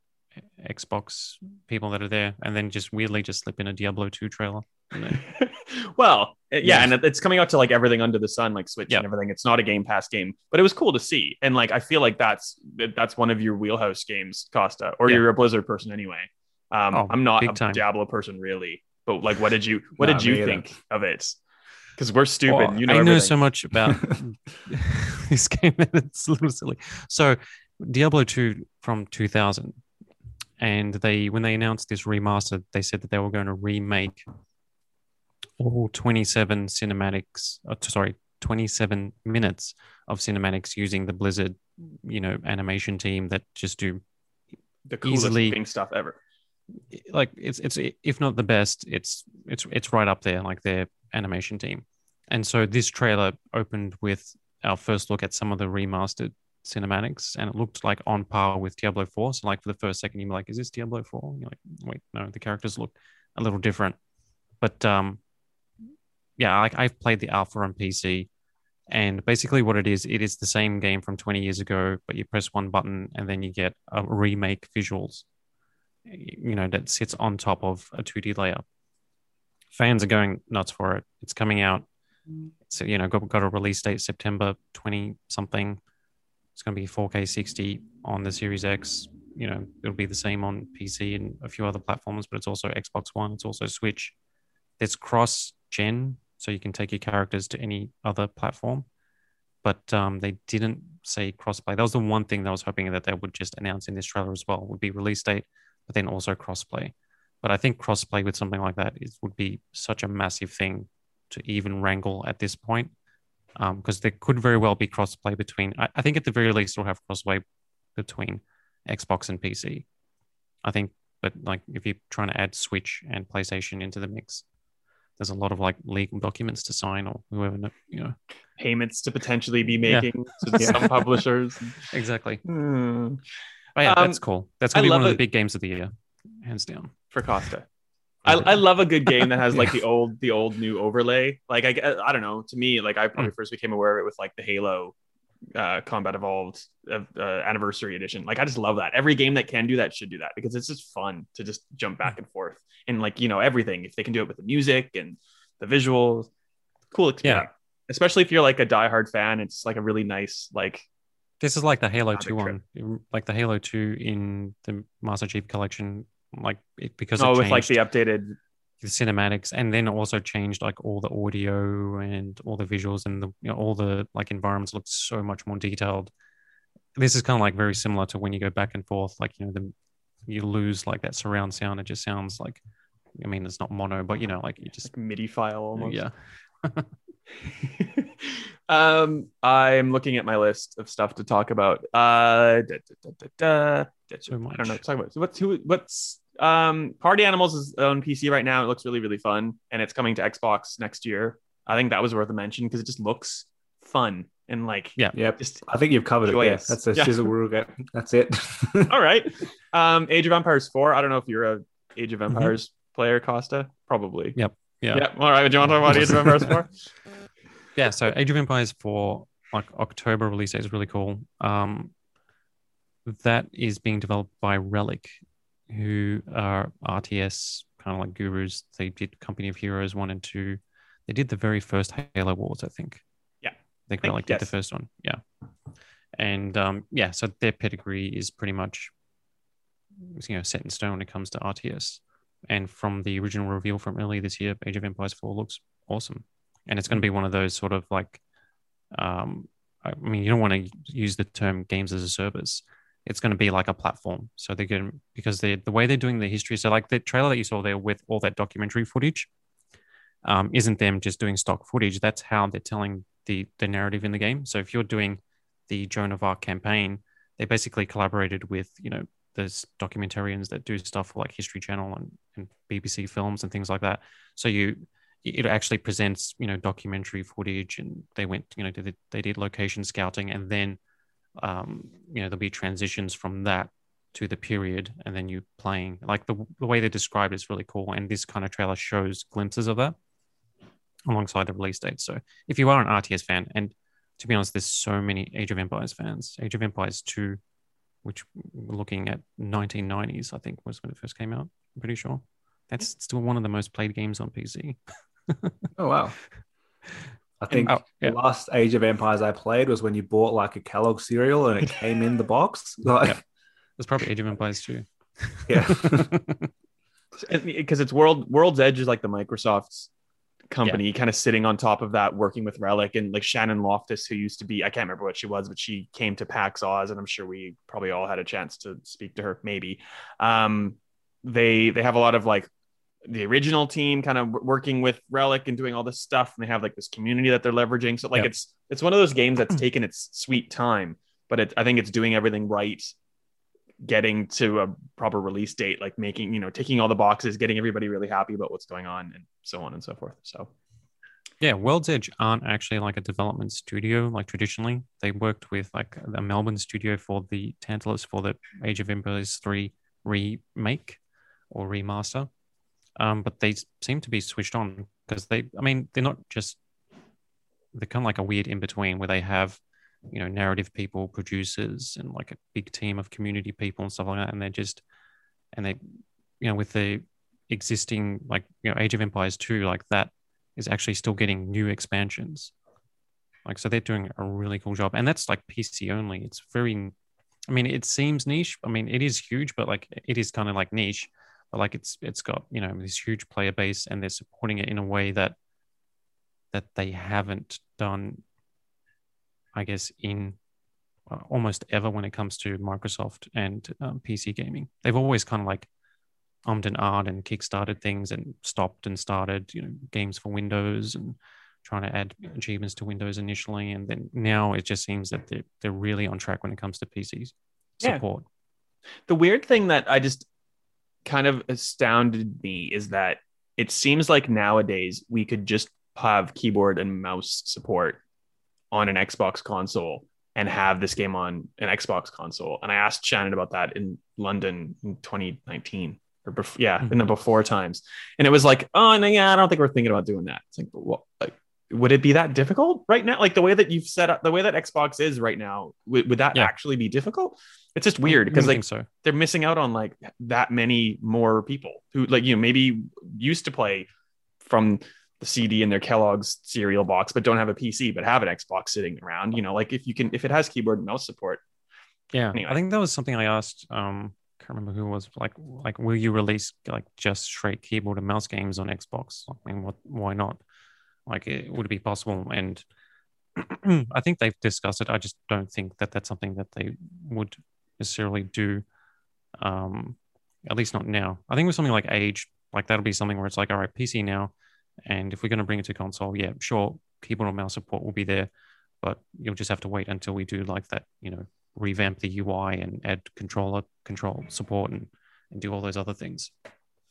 Xbox people that are there, and then just weirdly just slip in a Diablo 2 trailer. Well, yeah, Yeah. and it's coming out to like everything under the sun, like Switch and everything. It's not a Game Pass game, but it was cool to see. And like, I feel like that's that's one of your wheelhouse games, Costa, or you're a Blizzard person anyway. Um, Oh, I'm not a time. Diablo person really, but like, what did you what Nah, did you either. think of it? Because we're stupid. Well, you know, I know everything. so much about this game that it's a little silly. So, Diablo 2 from 2000, and they when they announced this remaster, they said that they were going to remake all 27 cinematics. Uh, sorry, 27 minutes of cinematics using the Blizzard, you know, animation team that just do the coolest easily- stuff ever. like it's it's if not the best, it's it's it's right up there, like their animation team. And so this trailer opened with our first look at some of the remastered cinematics, and it looked like on par with Diablo 4. So like for the first second, you're like, "Is this Diablo 4?" You're like, "Wait, no, the characters look a little different." But um, yeah, like I've played the alpha on PC, and basically what it is, it is the same game from 20 years ago, but you press one button and then you get a remake visuals, you know, that sits on top of a 2D layer. Fans are going nuts for it. It's coming out. So you know, got, got a release date September 20 something. It's going to be 4K 60 on the Series X. You know, it'll be the same on PC and a few other platforms, but it's also Xbox One. It's also Switch. It's cross gen, so you can take your characters to any other platform. But um, they didn't say crossplay. That was the one thing that I was hoping that they would just announce in this trailer as well. Would be release date, but then also crossplay. But I think crossplay with something like that is would be such a massive thing to even wrangle at this point, because um, there could very well be crossplay between. I, I think at the very least we'll have crossplay between Xbox and PC. I think, but like if you're trying to add Switch and PlayStation into the mix, there's a lot of like legal documents to sign or whoever you know payments to potentially be making yeah. to some publishers. Exactly. Hmm. Oh, yeah, Um, that's cool. That's gonna I be one of the big games of the year, hands down. for Costa. I, I love a good game that has like the old the old new overlay. Like I I don't know. To me, like I probably first became aware of it with like the Halo uh, Combat Evolved uh, uh, Anniversary Edition. Like I just love that. Every game that can do that should do that because it's just fun to just jump back and forth and like you know everything. If they can do it with the music and the visuals, cool experience. Especially if you're like a diehard fan, it's like a really nice like This is like the Halo 2 trip. one, like the Halo 2 in the Master Chief Collection, like it, because oh it with like the updated the cinematics and then also changed like all the audio and all the visuals and the you know, all the like environments looked so much more detailed. This is kind of like very similar to when you go back and forth, like you know, the you lose like that surround sound. It just sounds like, I mean, it's not mono, but you know, like you just like MIDI file almost. yeah. um, I'm looking at my list of stuff to talk about. Uh, da, da, da. So I don't know. much. what to Talk about. So what's who? What's um? Party Animals is on PC right now. It looks really really fun, and it's coming to Xbox next year. I think that was worth a mention because it just looks fun and like Yeah. Yep. just I think you've covered it. Yeah, that's a Yeah. sizzle reel get. That's it. all right. Um, Age of Empires four. I don't know if you're a Age of Empires player, Costa. Probably. Yep. Yeah. Yeah. All right. Do you want to talk about Age of Empires four? yeah so age of empires for like october release date is really cool um that is being developed by relic who are rts kind of like gurus. They did company of heroes one and two. They did the very first halo wars i think. Yeah. i think Think- relic did the first one. Yeah. And um yeah so their pedigree is pretty much you know set in stone when it comes to rts and from the original reveal from earlier this year age of empires 4 looks awesome. And it's going to be one of those sort of like um i mean you don't want to use the term games as a service it's going to be like a platform. So they're going because they the way they're doing the history so like the trailer that you saw there with all that documentary footage um, isn't them just doing stock footage. That's how they're telling the the narrative in the game. So if you're doing the joan of arc campaign they basically collaborated with you know there's documentarians that do stuff for like history channel and, and bbc films and things like that. So you it actually presents you know documentary footage and they went you know they did location scouting and then um you know there'll be transitions from that to the period and then you playing like the, the way they describe it is really cool. And this kind of trailer shows glimpses of that alongside the release date. So if you are an rts fan and to be honest there's so many age of empires fans. Age of empires 2 which we're looking at 1990s i think was when it first came out i'm pretty sure. That's still one of the most played games on pc oh wow. I think oh, yeah. the last Age of Empires I played was when you bought like a Kellogg cereal and it came in the box. Like, Yeah. It's probably Age of Empires too. yeah. because it's world world's edge is like the microsoft's company kind of sitting on top of that working with relic and like shannon loftis who used to be i can't remember what she was but she came to pax aus and i'm sure we probably all had a chance to speak to her maybe um they they have a lot of like the original team kind of working with relic and doing all this stuff and they have like this community that they're leveraging so like Yeah. it's it's one of those games that's taken its sweet time but it, i think it's doing everything right getting to a proper release date, like making, you know, ticking all the boxes, getting everybody really happy about what's going on and so on and so forth. So Yeah, World's Edge aren't actually like a development studio like traditionally. They worked with like a Melbourne studio for the Tantalus for the Age of Empires 3 remake or remaster. Um, but they seem to be switched on because they, I mean, they're not just, they're kind of like a weird in between where they have, you know, narrative people, producers, and like a big team of community people and stuff like that. And they're just, and they, you know, with the existing, like, you know, Age of Empires 2, like that is actually still getting new expansions. Like, so they're doing a really cool job. And that's like PC only. It's very, I mean, it seems niche. I mean, it is huge, but like, it is kind of like niche but like it's it's got you know this huge player base and they're supporting it in a way that that they haven't done i guess in uh, almost ever when it comes to microsoft and um, pc gaming. They've always kind of like ummed and ahed and kickstarted things and stopped and started you know games for windows and trying to add achievements to windows initially. And then now it just seems that they're, they're really on track when it comes to pcs Yeah. support. The weird thing that I just kind of astounded me is that it seems like nowadays we could just have keyboard and mouse support on an Xbox console and have this game on an Xbox console. And I asked Shannon about that in London in 2019 or bef- yeah, mm-hmm. in the before times. And it was like, oh, no, yeah, I don't think we're thinking about doing that. It's like, well, like, would it be that difficult right now? Like the way that you've set up, the way that Xbox is right now, would, would that Yeah. actually be difficult? It's just weird because like so they're missing out on like that many more people who like you know maybe used to play from the CD in their Kellogg's cereal box, but don't have a PC, but have an Xbox sitting around. You know, like if you can, if it has keyboard and mouse support, Yeah, Anyway. I think that was something I asked. Um, can't remember who it was like. Like, will you release like just straight keyboard and mouse games on Xbox? I mean, what? Why not? Like, it, would it be possible? And I think they've discussed it. I just don't think that that's something that they would necessarily do. Um, at least not now. I think with something like Age, like that'll be something where it's like, all right, PC now, and if we're going to bring it to console, yeah, sure, keyboard and mouse support will be there, but you'll just have to wait until we do like that, you know, revamp the UI and add controller control support and, and do all those other things.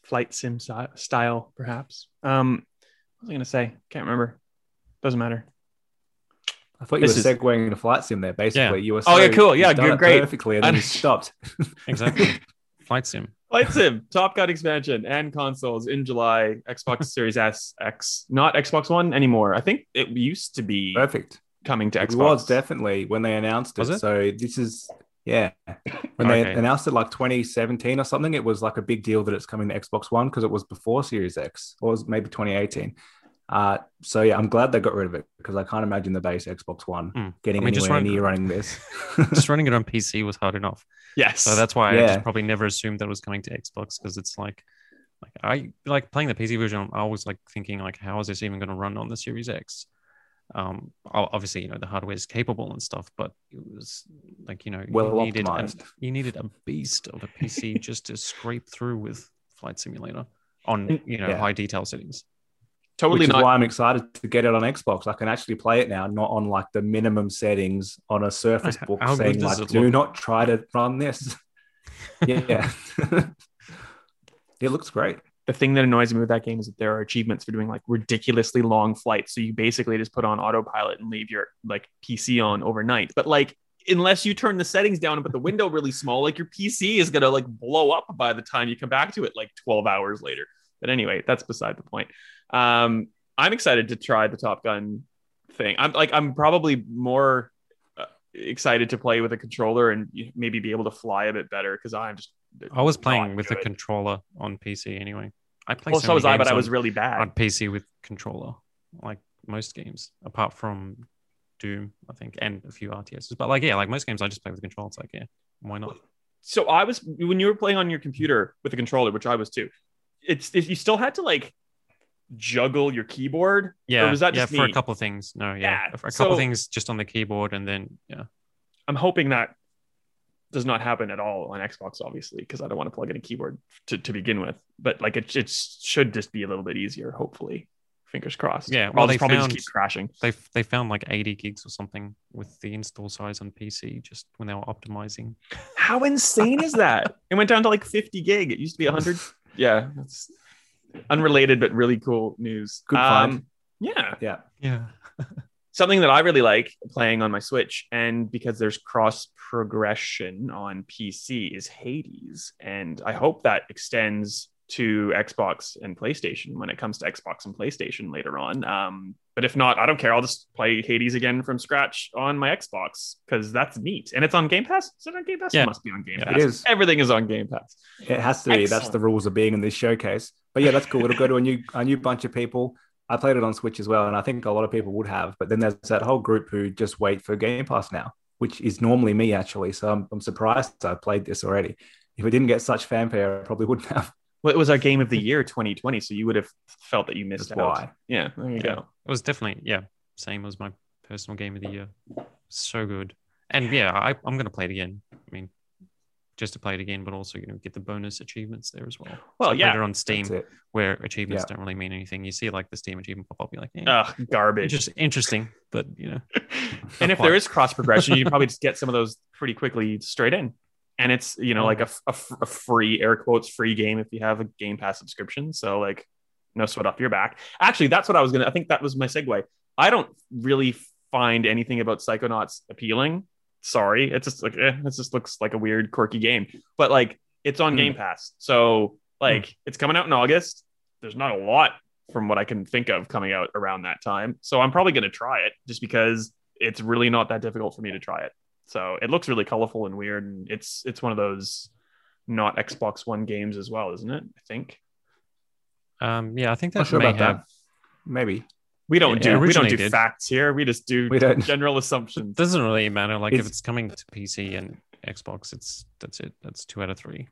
flight sim style, perhaps. Um, was I going to say? Can't remember. Doesn't matter. I thought you This were is- segueing into flight sim there. Basically, Yeah. you were. Oh, yeah, cool. Yeah, you've good, great. Perfectly, and then I- you stopped. Exactly. Flight sim. Flight sim, Top Gun expansion and consoles in July. Xbox Series S, X, not Xbox One anymore. I think it used to be Perfect. coming to Xbox. It Xbox. was definitely when they announced it. Was it? So this is yeah. When they Okay. announced it like 2017 or something, it was like a big deal that it's coming to Xbox One because it was before Series X, or it was maybe 2018. Uh, so yeah, I'm glad they got rid of it because I can't imagine the base Xbox One Mm. getting I mean, just anywhere run- near running this. Just running it on PC was hard enough. yes. So that's why I just probably never assumed that it was coming to Xbox because it's like, like I like playing the PC version. I was like thinking like, how is this even going to run on the Series X? Um, obviously, you know the hardware is capable and stuff, but it was like you know Well you needed optimized. you needed a beast of a PC just to scrape through with Flight Simulator on you know Yeah. high detail settings. totally Which is why I'm excited to get it on Xbox. I can actually play it now, not on like the minimum settings on a Surface Book how saying like, do look? not try to run this. yeah. it looks great. The thing that annoys me with that game is that there are achievements for doing like ridiculously long flights. So you basically just put on autopilot and leave your like PC on overnight. But like unless you turn the settings down and put the window really small, like your PC is gonna like blow up by the time you come back to it like 12 hours later. But anyway, that's beside the point. Um, I'm excited to try the Top Gun thing. I'm like I'm probably more uh, excited to play with a controller and maybe be able to fly a bit better because I'm just I was playing with a controller on PC anyway. I played Well, so so was I, but games I was really bad. on PC with controller, like most games, apart from Doom, I think, and a few RTSs. But like, yeah, like most games, I just play with the controller. It's like, yeah, why not? so I was when you were playing on your computer with a controller, which I was too. It's it, you still had to like juggle your keyboard. Yeah, was that yeah, just for me? a couple of things. No, yeah, Yeah, for a couple so- of things just on the keyboard, and then yeah, I'm hoping that does not happen at all on Xbox, obviously, because I don't want to plug in a keyboard to, to begin with. But like it, it should just be a little bit easier, hopefully, Fingers crossed. Yeah, well, they probably found- just keep crashing. They they found like 80 gigs or something with the install size on PC just when they were optimizing. How insane is that? It went down to like 50 gig. It used to be 100. Yeah, that's unrelated but really cool news. Good Um, find. yeah, Yeah. Yeah. something that I really like playing on my Switch, and because there's cross progression on PC, is Hades, and I hope that extends to Xbox and PlayStation when it comes to Xbox and PlayStation later on. Um, but if not, I don't care. I'll just play Hades again from scratch on my Xbox because that's neat, and it's on Game Pass. Is it on Game Pass? Yeah. It must be on Game Yeah, Pass. it is. Everything is on Game Pass. It has to be. That's the rules of being in this showcase. But yeah, that's cool. It'll go to a new a new bunch of people. I played it on Switch as well, and I think a lot of people would have. But then there's that whole group who just wait for Game Pass now, which is normally me actually. So I'm, I'm surprised I played this already. If it didn't get such fanfare, I probably wouldn't have. Well, it was our game of the year 2020, so you would have felt that you missed That's out. why. Yeah, there you Yeah. go. It was definitely yeah, same as my personal game of the year. So good. And yeah, I, I'm gonna play it again. I mean, just to play it again, but also you know get the bonus achievements there as well. Well, So I played yeah, it on Steam where achievements Yeah. don't really mean anything. You see like the Steam achievement pop up, you're like, eh, Ugh, garbage. just interesting, but you know, and if Not there quite. is cross progression, you probably just get some of those pretty quickly straight in. And it's you know Yeah. like a, a, a free air quotes free game if you have a Game Pass subscription. So like no sweat off your back. Actually, that's what I was gonna. I think that was my segue. I don't really find anything about Psychonauts appealing. Sorry, it's just like eh, it just looks like a weird quirky game. But like it's on Hmm. Game Pass, so like it's coming out in August. There's not a lot from what I can think of coming out around that time. So I'm probably going to try it just because it's really not that difficult for me to try it. So it looks really colorful and weird, and it's it's one of those not Xbox One games as well, isn't it? I think um, yeah, I think Not that sure may about have. that. Maybe. We don't Yeah, do we don't do did. facts here. We just do We don't. general assumptions. It Doesn't really matter. Like if It's- it's coming to PC and Xbox, it's that's it. That's two out of three,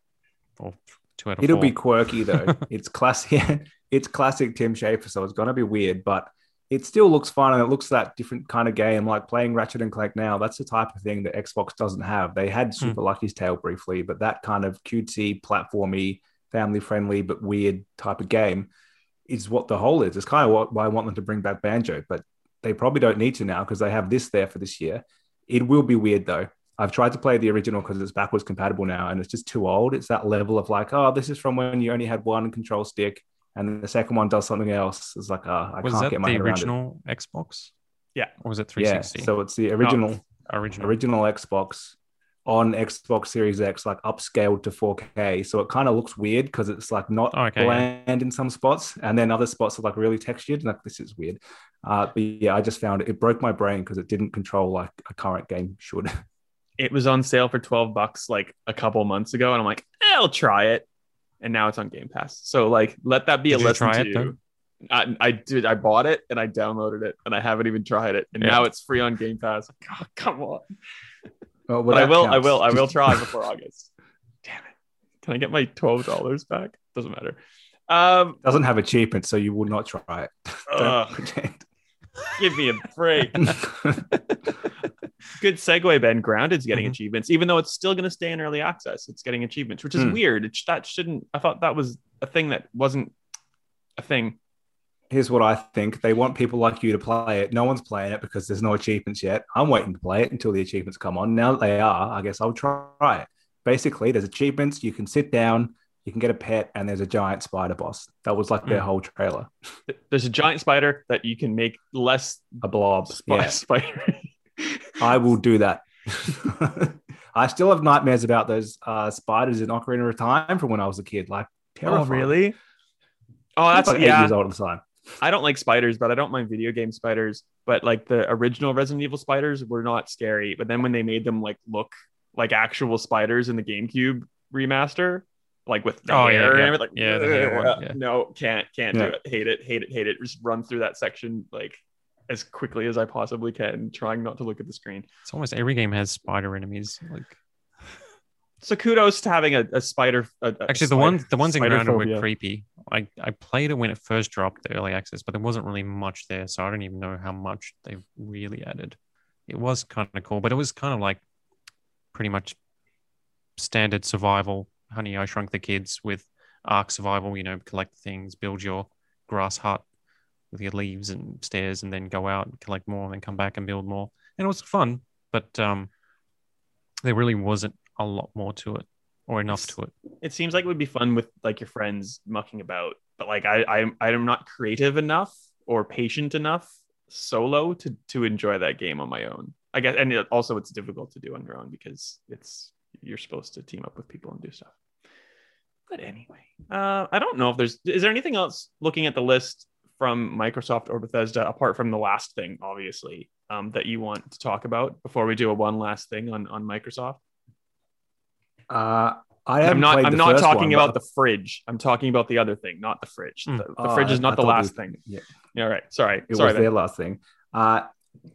or two out of It'll four. be quirky though. it's classic. it's classic Tim Schafer, so it's gonna be weird, but it still looks fun and it looks that different kind of game. Like playing Ratchet and Clank now, that's the type of thing that Xbox doesn't have. They had hmm. Super Lucky's Tale briefly, but that kind of cutesy, platformy, family friendly but weird type of game is what the whole is. It's kind of what why I want them to bring back Banjo, but they probably don't need to now because they have this there for this year. It will be weird though. I've tried to play the original because it's backwards compatible now and it's just too old. It's that level of like, oh, this is from when you only had one control stick and the second one does something else. It's like, uh, I was can't that get my the head around original Xbox? Yeah. Or was it it. Yeah, 360? so it's the original original. original Xbox on Xbox Series X, like upscaled to 4K. So it kind of looks weird because it's like not Oh, okay, yeah. bland in some spots, and then other spots are like really textured. Like this is weird. Uh, but yeah, I just found it, it broke my brain because it didn't control like a current game should. it was on sale for 12 bucks like a couple months ago and i'm like eh, i'll try it and now it's on game pass so like let that be Did a lesson try to it, you I, I did i bought it and i downloaded it and i haven't even tried it and Yeah. now it's free on game pass oh, come on Well, but i will i will i will try before august. Damn it. Can i get my $12 back? Doesn't matter. Um Doesn't have achievement, so you will not try it. Pretend. give me a break. Good segue ben. Grounded's getting Mhm. achievements. Even though it's still going to stay in early access it's getting achievements which is Hmm. weird. It, that shouldn't i thought that was a thing that wasn't a thing Here's what I think: they want people like you to play it. No one's playing it because there's no achievements yet. I'm waiting to play it until the achievements come on. Now that they are, I guess I'll try it. Basically, there's achievements. You can sit down, you can get a pet, and there's a giant spider boss. That was like their Hmm. whole trailer. there's a giant spider that you can make less A blob. spi- Yeah, spider I will do that. I still have nightmares about those uh, spiders in Ocarina of Time from when I was a kid. Like, oh terrifying. really oh that's like eight years old at the time. I don't like spiders but i don't mind video game spiders but like the original resident evil spiders were not scary but then when they made them like look like actual spiders in the gamecube remaster like with the Oh, yeah, hair and yeah. everything, like Yeah, the hair one, uh, yeah. no can't can't Yeah. do it hate it hate it hate it just run through that section like as quickly as i possibly can trying not to look at the screen It's almost every game has spider enemies. Like so kudos to having a, a spider a, a actually, the spider- ones the ones in spider Grounded were creepy. I I played it when it first dropped the early access, but there wasn't really much there, so I don't even know how much they've really added. It was kind of cool, but it was kind of like pretty much standard survival. Honey, I Shrunk the Kids with Ark survival. You know, collect things, build your grass hut, with your leaves and stairs, and then go out and collect more, and then come back and build more. And it was fun, but um, there really wasn't a lot more to it or enough to it. It seems like it would be fun with like your friends mucking about, but like I I I'm not creative enough or patient enough solo to to enjoy that game on my own. I guess, and it, also it's difficult to do on your own because it's you're supposed to team up with people and do stuff. But anyway, uh, I don't know if there's is there anything else looking at the list from Microsoft or Bethesda apart from the last thing, obviously, um, that you want to talk about before we do a one last thing on on Microsoft. Uh, I I'm haven't I'm not talking one, about but- the fridge. I'm talking about the other thing, not the fridge. Mm. The, the Oh, fridge is not I the thought last was- thing. Yeah, Yeah, all right. Sorry. it Sorry. was their last thing. Uh,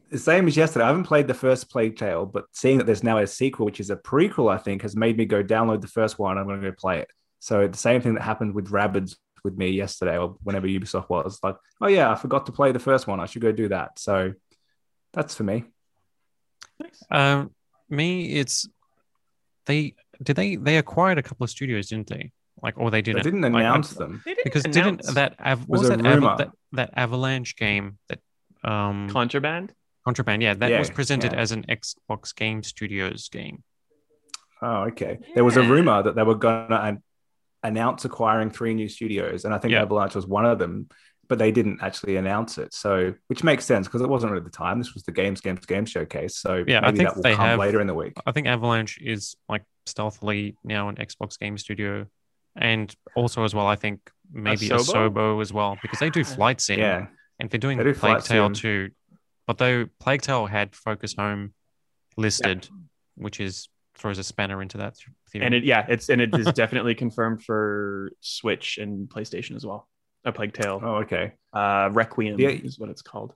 the same as yesterday. I haven't played the first Plague Tale, but seeing that there's now a sequel, which is a prequel, I think, has made me go download the first one. I'm going to go play it. So the same thing that happened with Rabbids with me yesterday, or whenever Ubisoft was like, oh yeah, I forgot to play the first one. I should go do that. So that's for me. Um, me, it's they did they they acquired a couple of studios, didn't they? Like, or they They didn't. They didn't announce I- them. They didn't because announce didn't that av- Was was, a that, av- rumor. that that Avalanche game that um contraband? Contraband? Yeah, that Yeah, was presented yeah. as an Xbox Game Studios game. Oh, okay. There was a rumor that they were going to an- announce acquiring three new studios, and I think Yeah. Avalanche was one of them, but they didn't actually announce it. So, which makes sense because it wasn't really the time. This was the Games, Games, Games showcase. So, Yeah, I maybe think that will they come have- later in the week. I think Avalanche is like stealthily now an Xbox Game Studio, and also as well, I think maybe a Asobo as well because they do flight sim. Yeah, and they're doing They do Plague Flight Tale Sim. too. But though Plague Tale had Focus Home listed, which is throws a spanner into that theory. And it yeah, it's and it is definitely confirmed for Switch and PlayStation as well. A Plague Tale. Oh, okay. Uh, Requiem Yeah. is what it's called.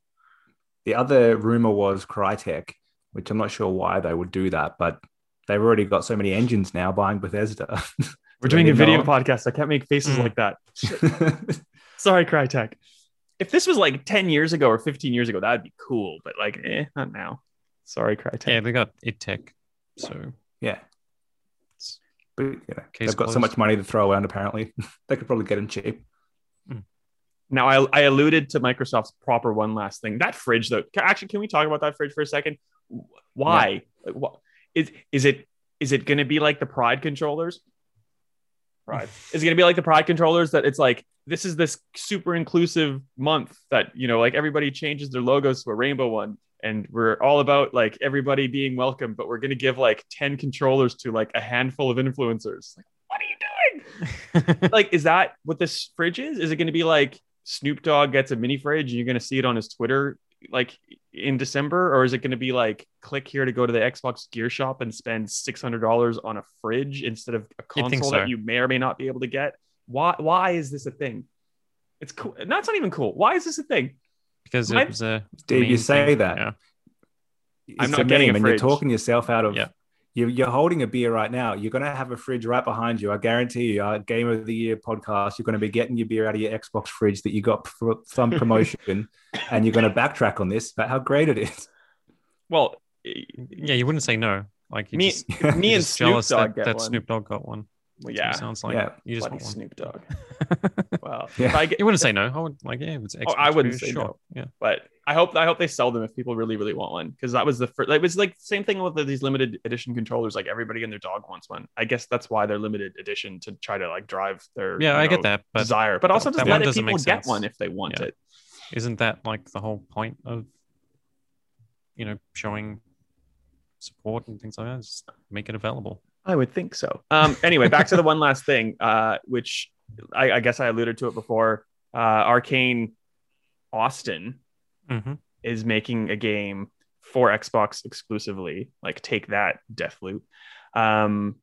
The other rumor was Crytek, which I'm not sure why they would do that, but they've already got so many engines now buying Bethesda. We're doing a video podcast. I can't make faces Mm. like that. Sorry, Crytek. If this was like 10 years ago or 15 years ago, that'd be cool. But like, eh, not now. Sorry, Crytek. yeah, they got id Tech. So yeah. But you know, they've got so much money to throw around. Apparently, they could probably get them cheap. Now, I, I alluded to Microsoft's proper one last thing. That fridge, though. Actually, can we talk about that fridge for a second? Why? Like, what is is it? Is it going to be like the Pride controllers? Pride is it going to be like the Pride controllers that it's like this is this super inclusive month that you know like everybody changes their logos to a rainbow one, and we're all about like everybody being welcome, but we're going to give like ten controllers to like a handful of influencers. Like, what are you doing? like is that what this fridge is is it going to be like snoop dogg gets a mini fridge and you're going to see it on his twitter like in december or is it going to be like click here to go to the xbox gear shop and spend $600 on a fridge instead of a console so. that you may or may not be able to get why why is this a thing it's cool no it's not even cool why is this a thing because My- it was a Did you say thing. that? Yeah. I'm a not getting a meme and you're talking yourself out of. Yeah. You're, you're holding a beer right now. You're going to have a fridge right behind you. I guarantee you, our Game of the Year podcast, you're going to be getting your beer out of your Xbox fridge that you got for some promotion, and you're going to backtrack on this about how great it is. well Yeah, you wouldn't say no. Like you me, just, me you're and just snoop jealous dogg that, get that one. Snoop Dogg got one. Well, Yeah, yeah sounds like Yeah. you just want one. snoop dogg well Yeah. if I get, You wouldn't say no. I would like yeah, if it's Xbox Oh, I wouldn't say sure. no. Yeah, but I hope I hope they sell them if people really really want one because that was the first. It was like same thing with these limited edition controllers. Like everybody and their dog wants one. I guess that's why they're limited edition to try to like drive their yeah, you I get that, but desire, but also that just one let doesn't people make get one if they want Yeah. it. isn't that like the whole point of you know showing support and things like that? Just make it available. I would think so. Um, anyway, back to the one last thing, uh, which I, I guess I alluded to it before. Uh, Arcane Austin hmm is making a game for Xbox exclusively. Like, take that, Deathloop. Um,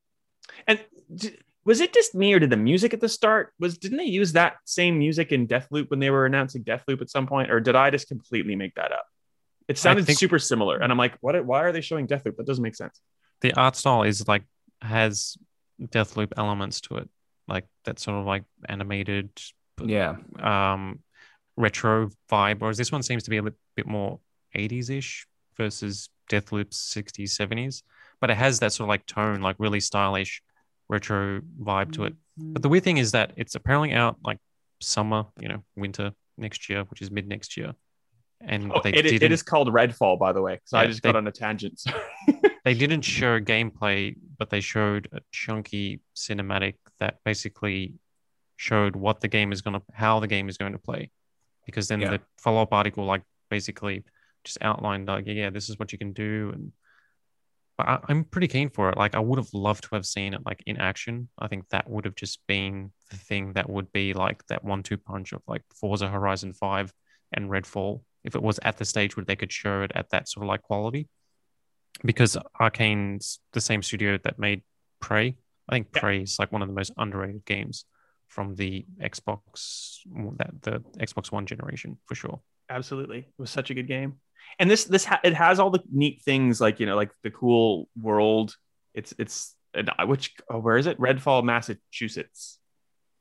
and d- was it just me, or did the music at the start was? Didn't they use that same music in Deathloop when they were announcing Deathloop at some point, or did I just completely make that up? It sounded think- super similar, and I'm like, what? Why are they showing Deathloop? That doesn't make sense. The art style is like has Deathloop elements to it, like that sort of like animated, Yeah. um, retro vibe. Whereas this one seems to be a little bit more 80s ish versus Deathloop's 60s, 70s. But it has that sort of like tone, like really stylish retro vibe to it. But the weird thing is that it's apparently out like summer, you know, winter next year, which is mid next year. And Oh, they it, it is called Redfall, by the way. So I just they- got on a tangent. Sorry. They didn't show gameplay, but they showed a chunky cinematic that basically showed what the game is going to, how the game is going to play. Because then Yeah. the follow up article, like, basically just outlined, like, yeah, this is what you can do. And but I, I'm pretty keen for it. Like, I would have loved to have seen it like in action. I think that would have just been the thing that would be like that one two punch of like Forza Horizon 5 and Redfall if it was at the stage where they could show it at that sort of like quality because Arcane's the same studio that made Prey. I think Yeah. Prey is like one of the most underrated games from the Xbox that the Xbox One generation for sure. Absolutely, it was such a good game. And this this ha- it has all the neat things like you know like the cool world. It's it's and which oh, where is it? Redfall, Massachusetts.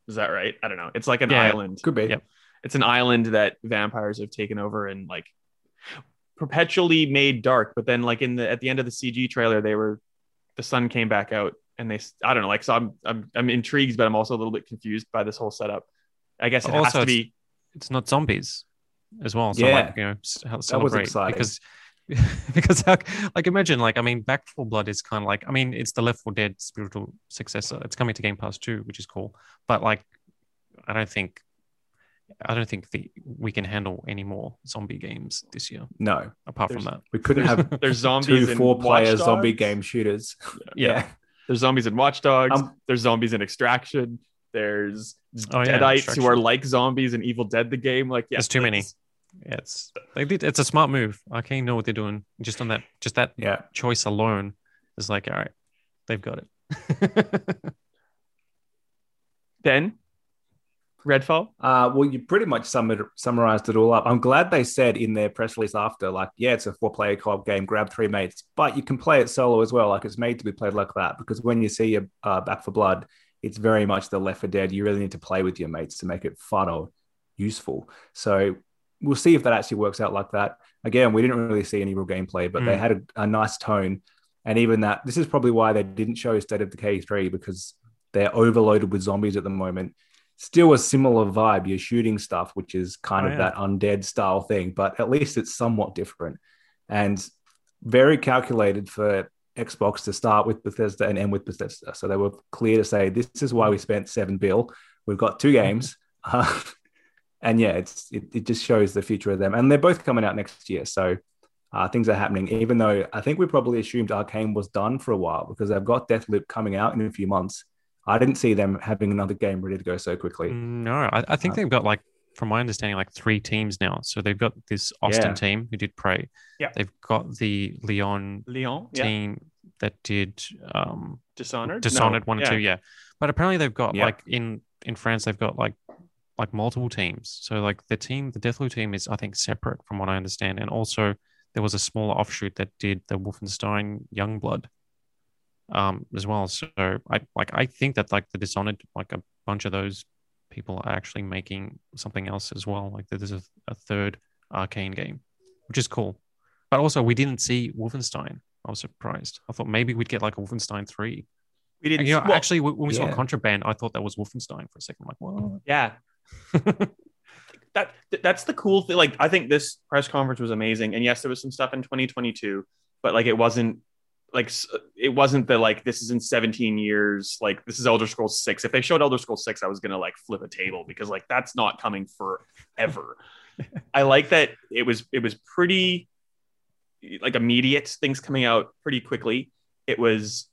Is that right? I don't know. It's like an Yeah. island. Could be. Yep. It's an island that vampires have taken over and like perpetually made dark. But then like in the at the end of the CG trailer, they were the sun came back out and they I don't know like so I'm I'm I'm intrigued, but I'm also a little bit confused by this whole setup. I guess it has Also, to it's- be It's not zombies as well. So Yeah. like, you know, celebrate because because like imagine like I mean Back 4 Blood is kind of like I mean it's the Left 4 Dead spiritual successor. It's coming to Game Pass too, which is cool. But like I don't think I don't think the we can handle any more zombie games this year No, apart There's- from that. we couldn't have there's zombies two in four-player Watch zombie game shooters. Yeah. There's zombies in Watch Dogs. Um, there's zombies in Extraction. There's Oh, yeah, Deadites who are like zombies in Evil Dead the game. Like, yeah, There's too many. it's- Yeah, it's it's a smart move. Arcane know what they're doing. Just on that just that Yeah, choice alone is like all right, they've got it. Then Redfall. Uh, well, you pretty much summed, summarized it all up. I'm glad they said in their press release after, like, yeah, it's a four player co op game, grab three mates, but you can play it solo as well. Like, it's made to be played like that because when you see a uh, Back 4 Blood, it's very much the Left 4 Dead. You really need to play with your mates to make it fun or useful. So we'll see if that actually works out like that. Again, we didn't really see any real gameplay, but they Mm. had a, a nice tone. And even that, this is probably why they didn't show State of Decay 3 because they're overloaded with zombies at the moment still a similar vibe. You're shooting stuff, which is kind Oh, of yeah. that undead style thing, but at least it's somewhat different and very calculated for Xbox to start with Bethesda and end with Bethesda. So they were clear to say this is why we spent seven bill. We've got two games. Uh, and yeah, it's it, it just shows the future of them. And they're both coming out next year. So uh, things are happening, even though I think we probably assumed Arcane was done for a while because they've got Deathloop coming out in a few months. I didn't see them having another game ready to go so quickly. No, I, I think Uh, they've got like, from my understanding, like three teams now. So they've got this Austin Yeah. team who did Prey. Yeah. They've got the Lyon Lyon. Yeah. team that did um, Dishonored. Dishonored No, one and yeah. two. Yeah, but apparently they've got Yeah. like in in France they've got like like multiple teams. So like the team, the Deathloop team is I think separate from what I understand, and also there was a smaller offshoot that did the Wolfenstein Youngblood um as well. So I like I think that like the Dishonored like a bunch of those people are actually making something else as well. Like there's a, a third arcane game, which is cool. But also we didn't see Wolfenstein. I was surprised. I thought maybe we'd get like a Wolfenstein 3. We didn't. You know, well, actually, when we saw. Contraband, I thought that was Wolfenstein for a second. I'm like, yeah. that that's the cool thing. Like, I think this press conference was amazing, and yes, there was some stuff in 2022, but like, it wasn't like it wasn't the like this is in 17 years. Like, this is Elder Scrolls Six. If they showed Elder Scrolls Six, I was gonna like flip a table because like that's not coming forever. I like that it was it was pretty like immediate things coming out pretty quickly. It was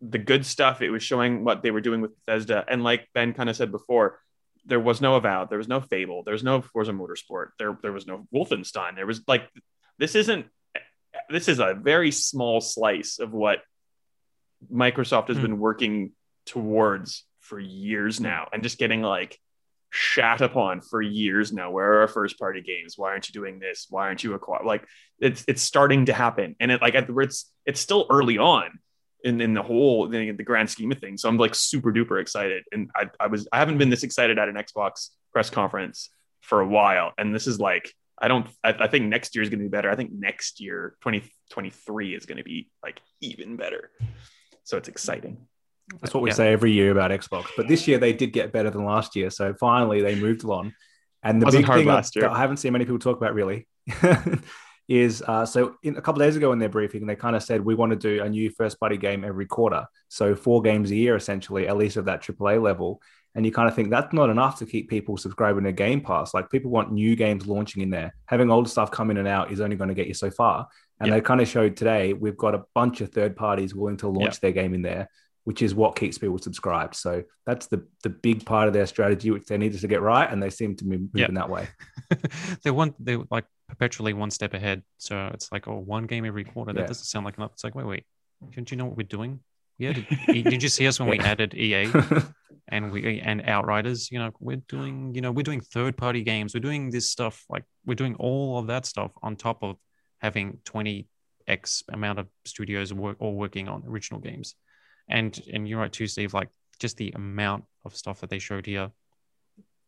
the good stuff. It was showing what they were doing with Bethesda, and like Ben kind of said before, there was no Avowed, there was no Fable, there was no Forza Motorsport, there there was no Wolfenstein. There was like this isn't this is a very small slice of what Microsoft has Hmm. been working towards for years now, and just getting like shat upon for years now. Where are our first party games? Why aren't you doing this? Why aren't you acquire? Like it's it's starting to happen, and it like at the- it's it's still early on in in the whole the, the grand scheme of things. So I'm like super duper excited, and I I was I haven't been this excited at an Xbox press conference for a while, and this is like. I don't. I, I think next year is going to be better. I think next year, 2023, is going to be like even better. So it's exciting. That's what we Yeah. say every year about Xbox. But this year they did get better than last year. So finally they moved on. And the Wasn't big thing last that year. I haven't seen many people talk about really is uh, so in, a couple of days ago in their briefing, they kind of said we want to do a new first party game every quarter. So four games a year, essentially, at least of that AAA level. And you kind of think that's not enough to keep people subscribing to Game Pass. Like people want new games launching in there. Having old stuff come in and out is only going to get you so far. And Yeah. they kind of showed today we've got a bunch of third parties willing to launch Yeah. their game in there, which is what keeps people subscribed. So that's the the big part of their strategy, which they needed to get right, and they seem to be moving Yeah. that way. they want they like perpetually one step ahead. So it's like oh one game every quarter. That Yeah. doesn't sound like enough. It's like wait wait, don't you know what we're doing? Yeah, did, did you see us when we added EA and we and Outriders? You know we're doing you know we're doing third party games. We're doing this stuff like we're doing all of that stuff on top of having twenty x amount of studios work all working on original games. And and you're right too, Steve. Like just the amount of stuff that they showed here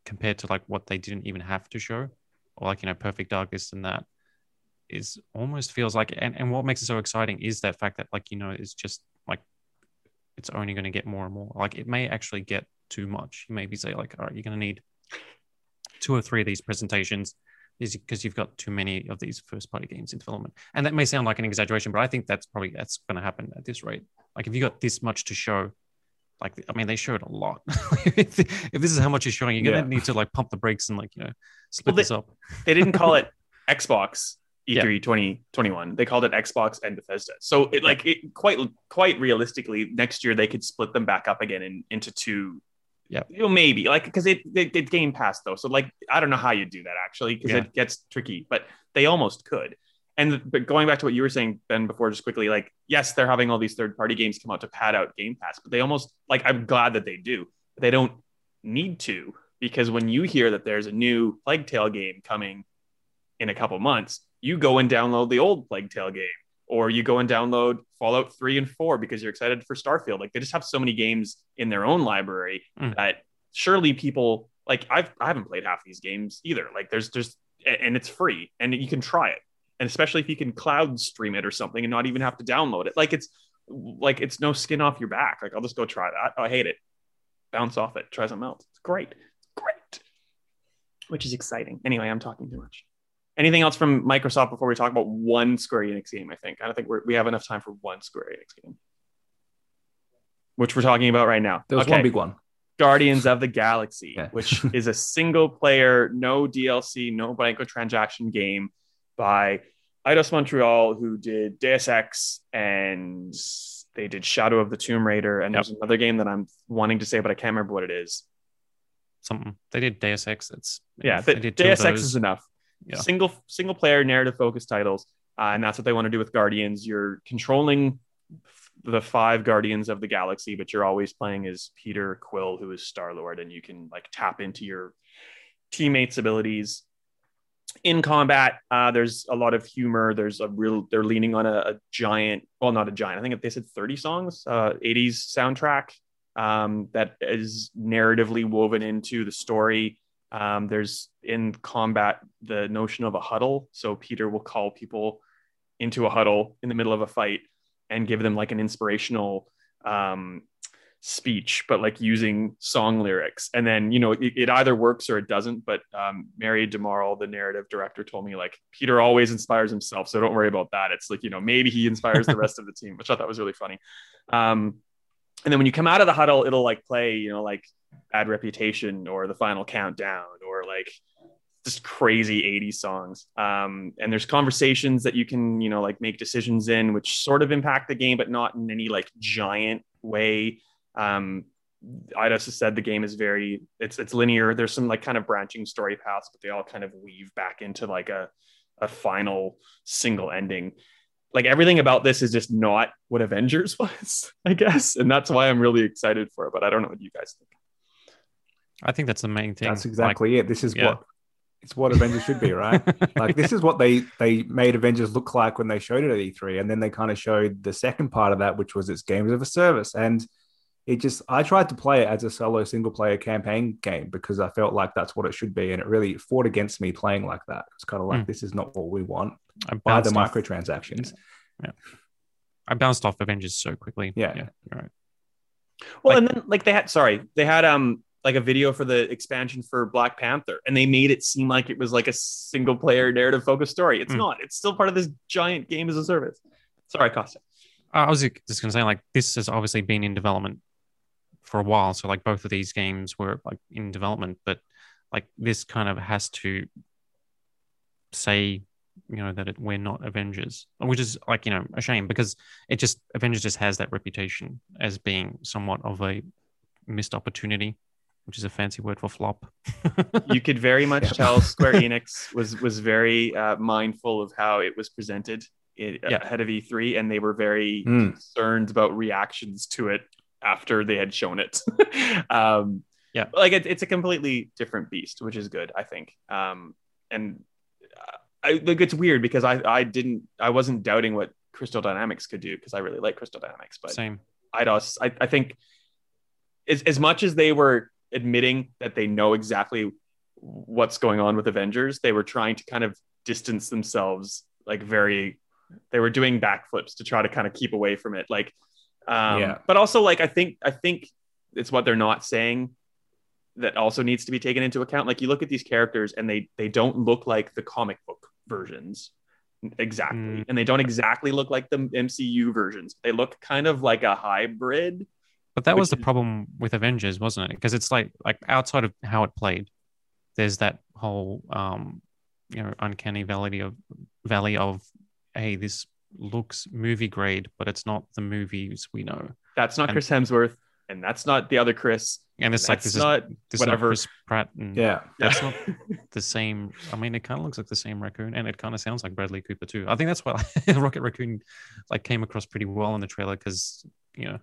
compared to like what they didn't even have to show or like you know perfect dark this and that is almost feels like and, and what makes it so exciting is that fact that like you know it's just it's only going to get more and more. Like it may actually get too much. You maybe say like all right you're going to need two or three of these presentations is because you've got too many of these first party games in development. And that may sound like an exaggeration but i think that's probably that's going to happen at this rate. Like if you got this much to show like i mean they showed a lot. If, this is how much you're showing you're going to need to like pump the brakes and like you know split Well, they- this up. they didn't call it Xbox E Yeah. E3 2021. They called it Xbox and Bethesda. So it like it quite quite realistically next year they could split them back up again in, into two. Yeah. you know, maybe like because it, it it Game Pass though. So like I don't know how you do that actually because Yeah. it gets tricky, but they almost could. And but going back to what you were saying Ben before, just quickly, like yes, they're having all these third party games come out to pad out Game Pass, but they almost like I'm glad that they do. But they don't need to because when you hear that there's a new Plague Tale game coming in a couple months, you go and download the old Plague Tale game, or you go and download Fallout 3 and 4 because you're excited for Starfield. Like they just have so many games in their own library Mm. that surely people like I've I haven't played half these games either. Like there's just and it's free and you can try it. And especially if you can cloud stream it or something and not even have to download it. Like it's like it's no skin off your back. Like I'll just go try that. I hate it. Bounce off it. Try something else. It's great. Great. Which is exciting. Anyway, I'm talking too much. Anything else from Microsoft before we talk about one Square Enix game? I think I don't think we're, we have enough time for one Square Enix game, which we're talking about right now. There was one big one. Guardians of the Galaxy, Yeah. which is a single player, no DLC, no microtransaction game by Eidos Montreal, who did Deus Ex and they did Shadow of the Tomb Raider. And there's another game that I'm wanting to say, but I can't remember what it is. something they did deus ex it's Yeah, they the, did Deus Ex is enough. Yeah. Single single player narrative focused titles, uh, and that's what they want to do with Guardians. You're controlling f- the five Guardians of the Galaxy, but you're always playing as Peter Quill, who is Star Lord, and you can like tap into your teammates' abilities. In combat, uh, there's a lot of humor. There's a real. They're leaning on a, a giant. Well, not a giant. I think they said 30 songs. Uh, 80s soundtrack um, that is narratively woven into the story. Um, there's in combat the notion of a huddle. So Peter will call people into a huddle in the middle of a fight and give them like an inspirational um, speech, but like using song lyrics. And then, you know, it, it either works or it doesn't. But um, Mary DeMarle, the narrative director, told me like Peter always inspires himself. So don't worry about that. It's like, you know, maybe he inspires the rest of the team, which I thought was really funny. Um, and then when you come out of the huddle, it'll like play, you know, like Bad Reputation or The Final Countdown or like just crazy 80s songs. Um, and there's conversations that you can, you know, like make decisions in, which sort of impact the game, but not in any like giant way. Um, Eidos has said the game is very it's it's linear. There's some like kind of branching story paths, but they all kind of weave back into like a a final single ending. Like everything about this is just not what Avengers was, I guess, and that's why I'm really excited for it. But I don't know what you guys think. I think that's the main thing That's exactly it. This is yeah. what it's what Avengers should be, right? like this is what they they made Avengers look like when they showed it at E3, and then they kind of showed the second part of that, which was its games of a service. And it just I tried to play it as a solo single player campaign game because I felt like that's what it should be, and it really fought against me playing like that. It's kind of like Mm. this is not what we want. I Buy the off- microtransactions. I bounced off Avengers so quickly. Yeah. yeah, right. Well, Like- and then like they had sorry, they had um like a video for the expansion for Black Panther, and they made it seem like it was like a single player narrative focused story. It's Mm. not. It's still part of this giant game as a service. Sorry, Costa. I was just going to say, like, this has obviously been in development for a while. So, like, both of these games were like in development, but like, this kind of has to say, you know, that it, we're not Avengers, which is like, you know, a shame because it just, Avengers just has that reputation as being somewhat of a missed opportunity, which is a fancy word for flop. you could very much Yeah. tell Square Enix was was very uh, mindful of how it was presented i- Yeah. ahead of E3, and they were very Mm. concerned about reactions to it after they had shown it. um, Yeah. like it, it's a completely different beast, which is good, I think. Um, and uh, I like it's weird because I I didn't I wasn't doubting what Crystal Dynamics could do because I really like Crystal Dynamics, but Same. Eidos, I, I think as, as much as they were admitting that they know exactly what's going on with Avengers, they were trying to kind of distance themselves like very they were doing backflips to try to kind of keep away from it. Like um Yeah. but also like I think I think it's what they're not saying that also needs to be taken into account. Like you look at these characters and they they don't look like the comic book versions exactly. Mm. And they don't exactly look like the MCU versions. They look kind of like a hybrid. But that was the is- problem with Avengers, wasn't it? Because it's like like outside of how it played, there's that whole um you know uncanny valley of valley of hey this looks movie grade, but it's not the movies we know. That's not And- Chris Hemsworth, and that's not the other Chris. And it's like that's this not is this whatever. is not Chris Pratt and Yeah. That's not the same. I mean, it kind of looks like the same raccoon, and it kind of sounds like Bradley Cooper too. I think that's why Rocket Raccoon like came across pretty well in the trailer because you know,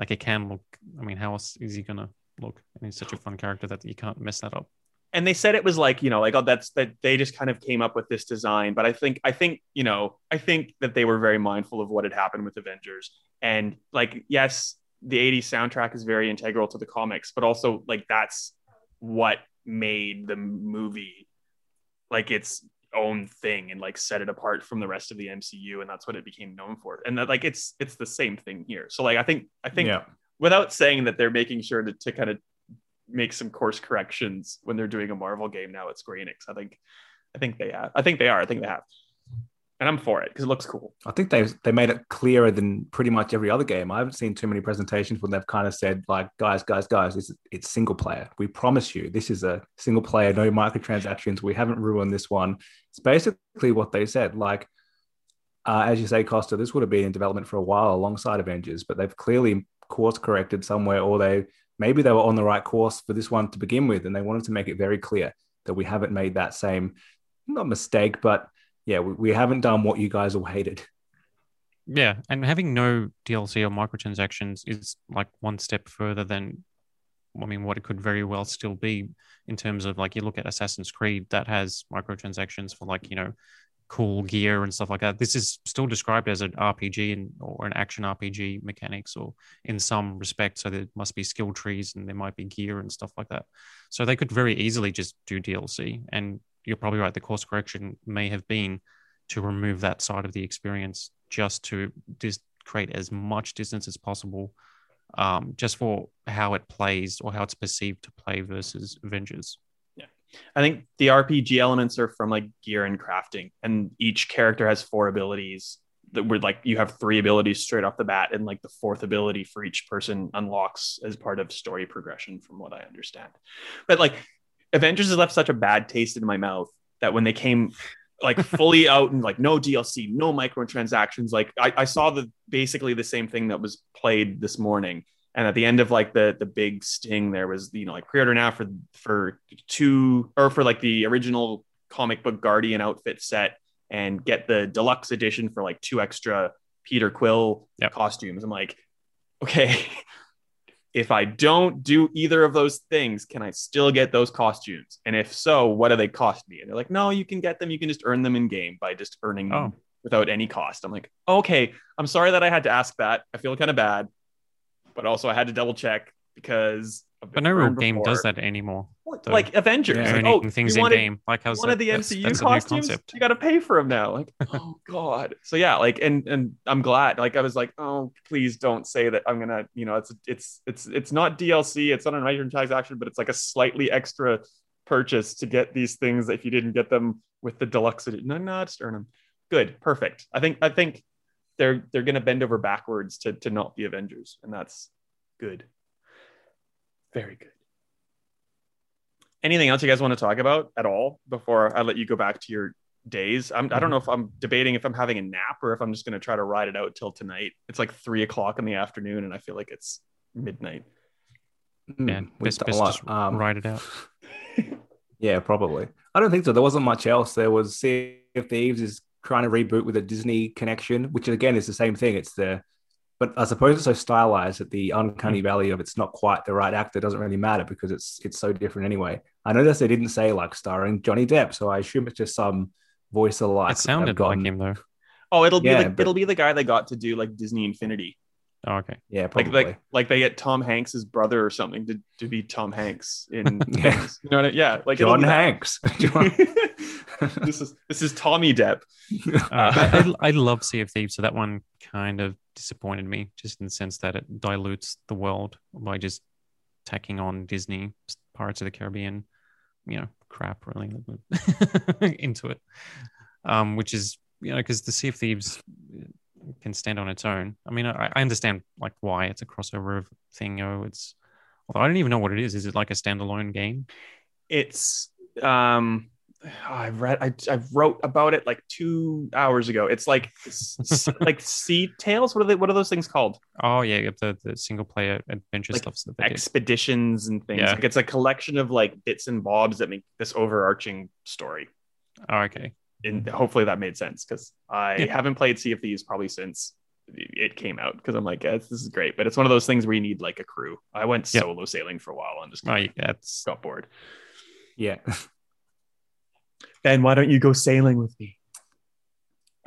like it can look. I mean, how else is he gonna look? And he's such a fun character that you can't mess that up. and they said it was like you know like oh that's that they just kind of came up with this design but i think i think you know i think that they were very mindful of what had happened with avengers and like yes the 80s soundtrack is very integral to the comics but also like that's what made the movie like its own thing and like set it apart from the rest of the mcu and that's what it became known for and that like it's it's the same thing here so like i think i think yeah. without saying that they're making sure to, to kind of make some course corrections when they're doing a Marvel game now at Square Enix. I think I think they have. I think they are. I think they have. And I'm for it because it looks cool. I think they they made it clearer than pretty much every other game. I haven't seen too many presentations when they've kind of said like, guys, guys, guys, it's it's single player. We promise you, this is a single player, no microtransactions. We haven't ruined this one. It's basically what they said. Like, uh, as you say, Costa, this would have been in development for a while alongside Avengers, but they've clearly course corrected somewhere, or they maybe they were on the right course for this one to begin with, and they wanted to make it very clear that we haven't made that same not mistake, but yeah, we, we haven't done what you guys all hated. Yeah, and having no DLC or microtransactions is like one step further than, I mean, what it could very well still be in terms of like you look at Assassin's Creed that has microtransactions for like you know cool gear and stuff like that. This is still described as an RPG and or an action RPG mechanics or in some respect. So there must be skill trees and there might be gear and stuff like that. So they could very easily just do DLC. And you're probably right. The course correction may have been to remove that side of the experience just to create as much distance as possible um, just for how it plays or how it's perceived to play versus Avengers. Yeah. I think the RPG elements are from like gear and crafting, and each character has four abilities that were like you have three abilities straight off the bat, and like the fourth ability for each person unlocks as part of story progression, from what I understand. But like Avengers has left such a bad taste in my mouth that when they came like fully out and like no DLC, no microtransactions, like I, I saw the basically the same thing that was played this morning. And at the end of like the the big sting there was you know like pre-order now for for two or for like the original comic book guardian outfit set and get the deluxe edition for like two extra peter quill Yep. costumes. I'm like okay if i don't do either of those things can i still get those costumes? And if so what do they cost me? And they're like no you can get them. You can just earn them in game by just earning them Oh. without any cost. I'm like okay i'm sorry that i had to ask that. I feel kind of bad but also I had to double check because But no real game before. does that anymore. though. like Avengers. Yeah. Like, oh, things you in wanted, game. Like how's you wanted that? the That's- MCU that's a new costumes. concept. You got to pay for them now. Like, oh god. So yeah, like, and and I'm glad. Like, I was like, oh, please don't say that. I'm gonna, you know, it's it's it's it's not DLC. It's not an a microtransaction, but it's like a slightly extra purchase to get these things if you didn't get them with the deluxe edition. No, no, just earn them. Good, perfect. I think I think they're they're gonna bend over backwards to to not be Avengers, and that's good. Very good. Anything else you guys want to talk about at all before I let you go back to your days? I'm, I don't know if I'm debating if I'm having a nap or if I'm just going to try to ride it out till tonight. It's like three o'clock in the afternoon, and I feel like it's midnight. Yeah, we've best, done a lot. just Um, write it out. Yeah, probably. I don't think so. There wasn't much else. There was Sea of Thieves is trying to reboot with a Disney connection, which again is the same thing. It's the, but I suppose it's so stylized that the uncanny mm. valley of it's not quite the right actor doesn't really matter because it's it's so different anyway. I noticed they didn't say like starring Johnny Depp, so I assume it's just some voice alike. it sounded like him though. Oh, it'll be Yeah, the, but- it'll be the guy they got to do like Disney Infinity, Oh, okay. Yeah, like probably. like like like they get Tom Hanks's brother or something to, to be Tom Hanks in Yeah. You know what I, mean? yeah, like it'll John. Hanks. John- this is this is Tommy Depp. Uh, I, I, I love Sea of Thieves, so that one kind of disappointed me, just in the sense that it dilutes the world by just tacking on Disney Pirates of the Caribbean, you know, crap really into it. Um, which is you know because the Sea of Thieves can stand on its own. I mean, I, I understand like why it's a crossover thing. Oh, it's although I don't even know what it is. Is it like a standalone game? it's um I've read I, I wrote about it like two hours ago. It's like like sea tales. What are they what are those things called? Oh yeah, you the, the single player adventure Like stuff that they. Expeditions and things. Yeah. Like it's a collection of like bits and bobs that make this overarching story. Oh, okay. And hopefully that made sense because I Yeah. haven't played Sea of Thieves probably since it came out because I'm like, yeah, this is great. But it's one of those things where you need like a crew. I went Yeah. solo sailing for a while and just Oh, yeah, got bored. yeah. Ben, why don't you go sailing with me?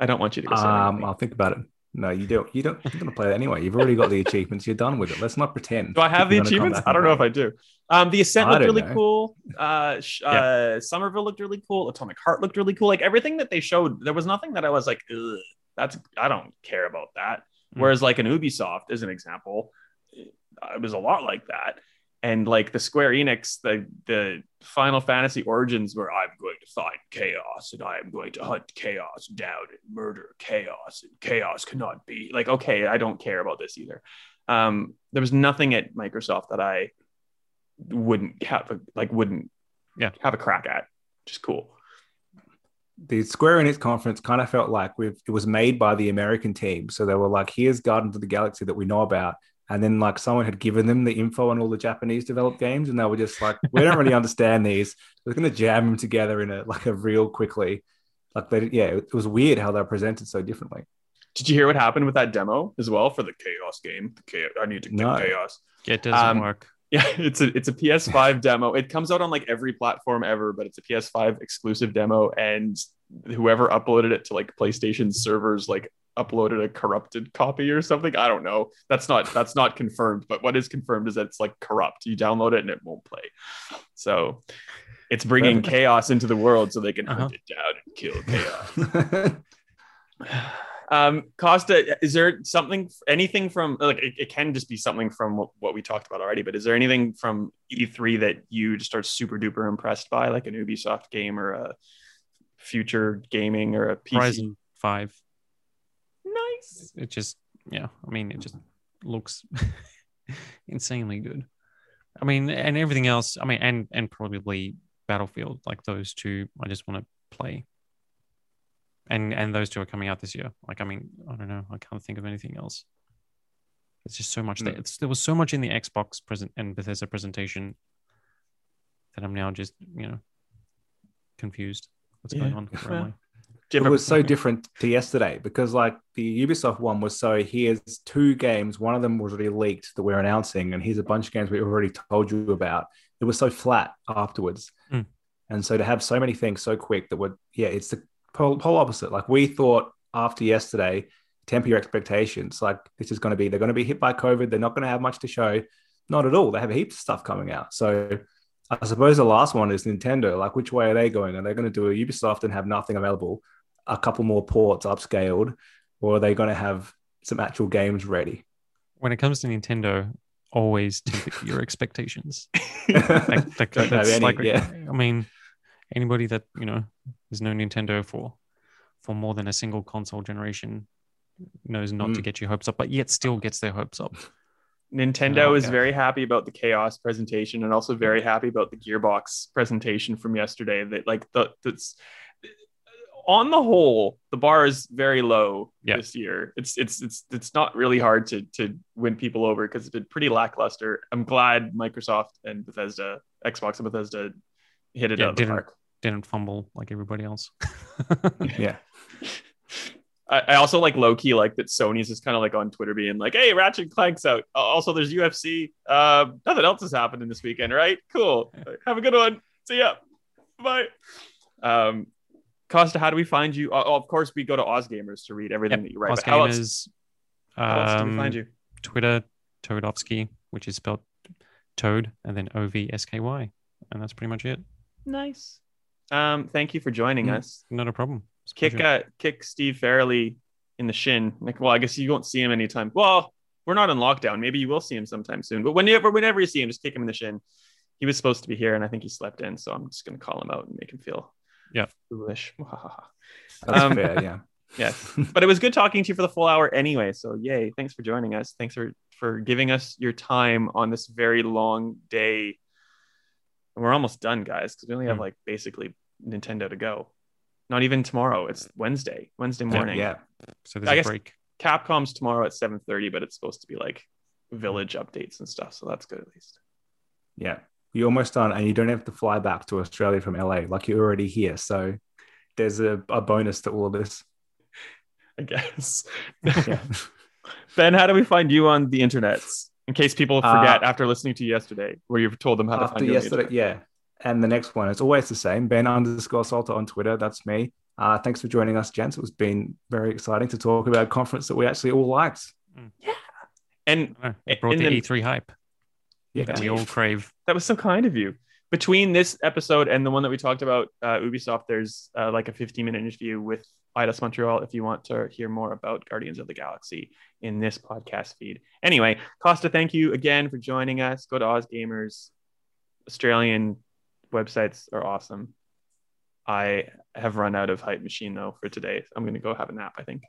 I don't want you to go sailing. with Um, me. I'll think about it. No, you don't. You don't. You're gonna play that anyway. You've already got the achievements. You're done with it. Let's not pretend. Do I have the You're gonna come achievements? I don't and know if I do. Um, the ascent looked really know. cool. Uh, sh- Yeah. uh, Somerville looked really cool. Atomic Heart looked really cool. Like everything that they showed, there was nothing that I was like, Ugh, that's I don't care about that. Mm. Whereas like an Ubisoft, as an example, it was a lot like that. And like the Square Enix, the the Final Fantasy Origins, where I'm going to find chaos and I am going to hunt chaos down and murder chaos, and chaos cannot be like okay, I don't care about this either. Um, there was nothing at Microsoft that I wouldn't have a, like wouldn't Yeah. have a crack at. Just cool. the Square Enix conference kind of felt like we've it was made by the American team. So they were like, here's Guardians of the Galaxy that we know about. And then like someone had given them the info on all the Japanese developed games, and they were just like, we don't really understand these. We're gonna jam them together in a like a real quickly. Like they yeah, it was weird how they're presented so differently. Did you hear what happened with that demo as well for the chaos game? The chaos, I need to get No. chaos. yeah, it doesn't Um, work. Yeah, it's a it's a PS5 demo. It comes out on like every platform ever, but it's a PS5 exclusive demo. And whoever uploaded it to like PlayStation servers like uploaded a corrupted copy or something. I don't know. That's not that's not confirmed. But what is confirmed is that it's like corrupt. You download it and it won't play. So it's bringing chaos into the world so they can Uh-huh. hunt it down and kill chaos. Um, Costa, is there something, anything from like it, it can just be something from what, what we talked about already, but is there anything from E3 that you just are super duper impressed by, like an Ubisoft game or a future gaming or a PC? Horizon Five. Nice. It just yeah. I mean, it just looks insanely good. I mean, and everything else. I mean, and and probably Battlefield. Like those two, I just want to play. And and those two are coming out this year. Like I mean, I don't know. I can't think of anything else. It's just so much. There. Hmm. It's, there was so much in the Xbox present and Bethesda presentation that I'm now just you know confused. What's going on? It was so different to yesterday because like the Ubisoft one was so here's two games, one of them was already leaked that we're announcing, and here's a bunch of games we already told you about. It was so flat afterwards. Hmm. And so to have so many things so quick that would yeah, it's the whole, whole opposite. Like we thought after yesterday, temper your expectations. Like this is going to be they're going to be hit by COVID. They're not going to have much to show. Not at all. They have heaps of stuff coming out. So I suppose the last one is Nintendo. Like, which way are they going? Are they going to do a Ubisoft and have nothing available, a couple more ports upscaled, or are they going to have some actual games ready? When it comes to Nintendo, always temper your expectations. like, Like, that's any, like, yeah. I mean, anybody that you know has known Nintendo for for more than a single console generation knows not to Mm. get your hopes up, but yet still gets their hopes up. Nintendo Oh, is okay. very happy about the Chaos presentation and also very happy about the Gearbox presentation from yesterday. That like the that's on the whole, the bar is very low Yeah. this year. It's it's it's it's not really hard to to win people over because it's been pretty lackluster. I'm glad Microsoft and Bethesda, Xbox and Bethesda hit it Yeah, out of the didn't- park. Didn't fumble like everybody else. yeah. I, I also like low key like that Sony's just kind of like on Twitter being like, "Hey, Ratchet Clank's out. Also, there's UFC. Uh, nothing else is happening this weekend, right? Cool. Have a good one. See ya. Bye." Um, Costa, how do we find you? Oh, of course, we go to AusGamers to read everything that you write. Us but how else, Gamers, how else do we um, find you? Twitter, Toadovsky, which is spelled Toad and then O V S K Y. And that's pretty much it. Nice. Um, thank you for joining Mm. us. Not a problem. A Kick pleasure. uh, kick Steve Farrelly in the shin. Like, well, I guess you won't see him anytime. Well, we're not in lockdown. Maybe you will see him sometime soon. But whenever whenever you see him, just kick him in the shin. He was supposed to be here, and I think he slept in. So I'm just gonna call him out and make him feel Yeah. foolish. That's Um, fair. Yeah. yes, but it was good talking to you for the full hour anyway. So yay! Thanks for joining us. Thanks for for giving us your time on this very long day. And we're almost done, guys, because we only have Hmm. like basically Nintendo to go. Not even tomorrow. It's Wednesday. Wednesday morning. Yeah. So there's I a guess- break. Capcom's tomorrow at 7:30, but it's supposed to be like village updates and stuff. So that's good at least. Yeah. You're almost done, and you don't have to fly back to Australia from LA. Like you're already here. So there's a, a bonus to all of this. I guess. Yeah. ben, how do we find you on the internets? In case people forget Uh, after listening to you yesterday, where you've told them how to find you. yesterday, internet. yeah. And the next one, it's always the same. Ben underscore Salter on Twitter. That's me. Uh, thanks for joining us, gents. It's been very exciting to talk about a conference that we actually all liked. Yeah. And it brought in the the- E3 hype Yeah. that we all crave. that was so kind of you. Between this episode and the one that we talked about, uh, Ubisoft, there's uh, like a 15 minute interview with Eidos Montreal if you want to hear more about Guardians of the Galaxy in this podcast feed. Anyway, Costa, thank you again for joining us. Go to AusGamers. Australian websites are awesome. I have run out of hype machine though for today. I'm going to go have a nap, I think.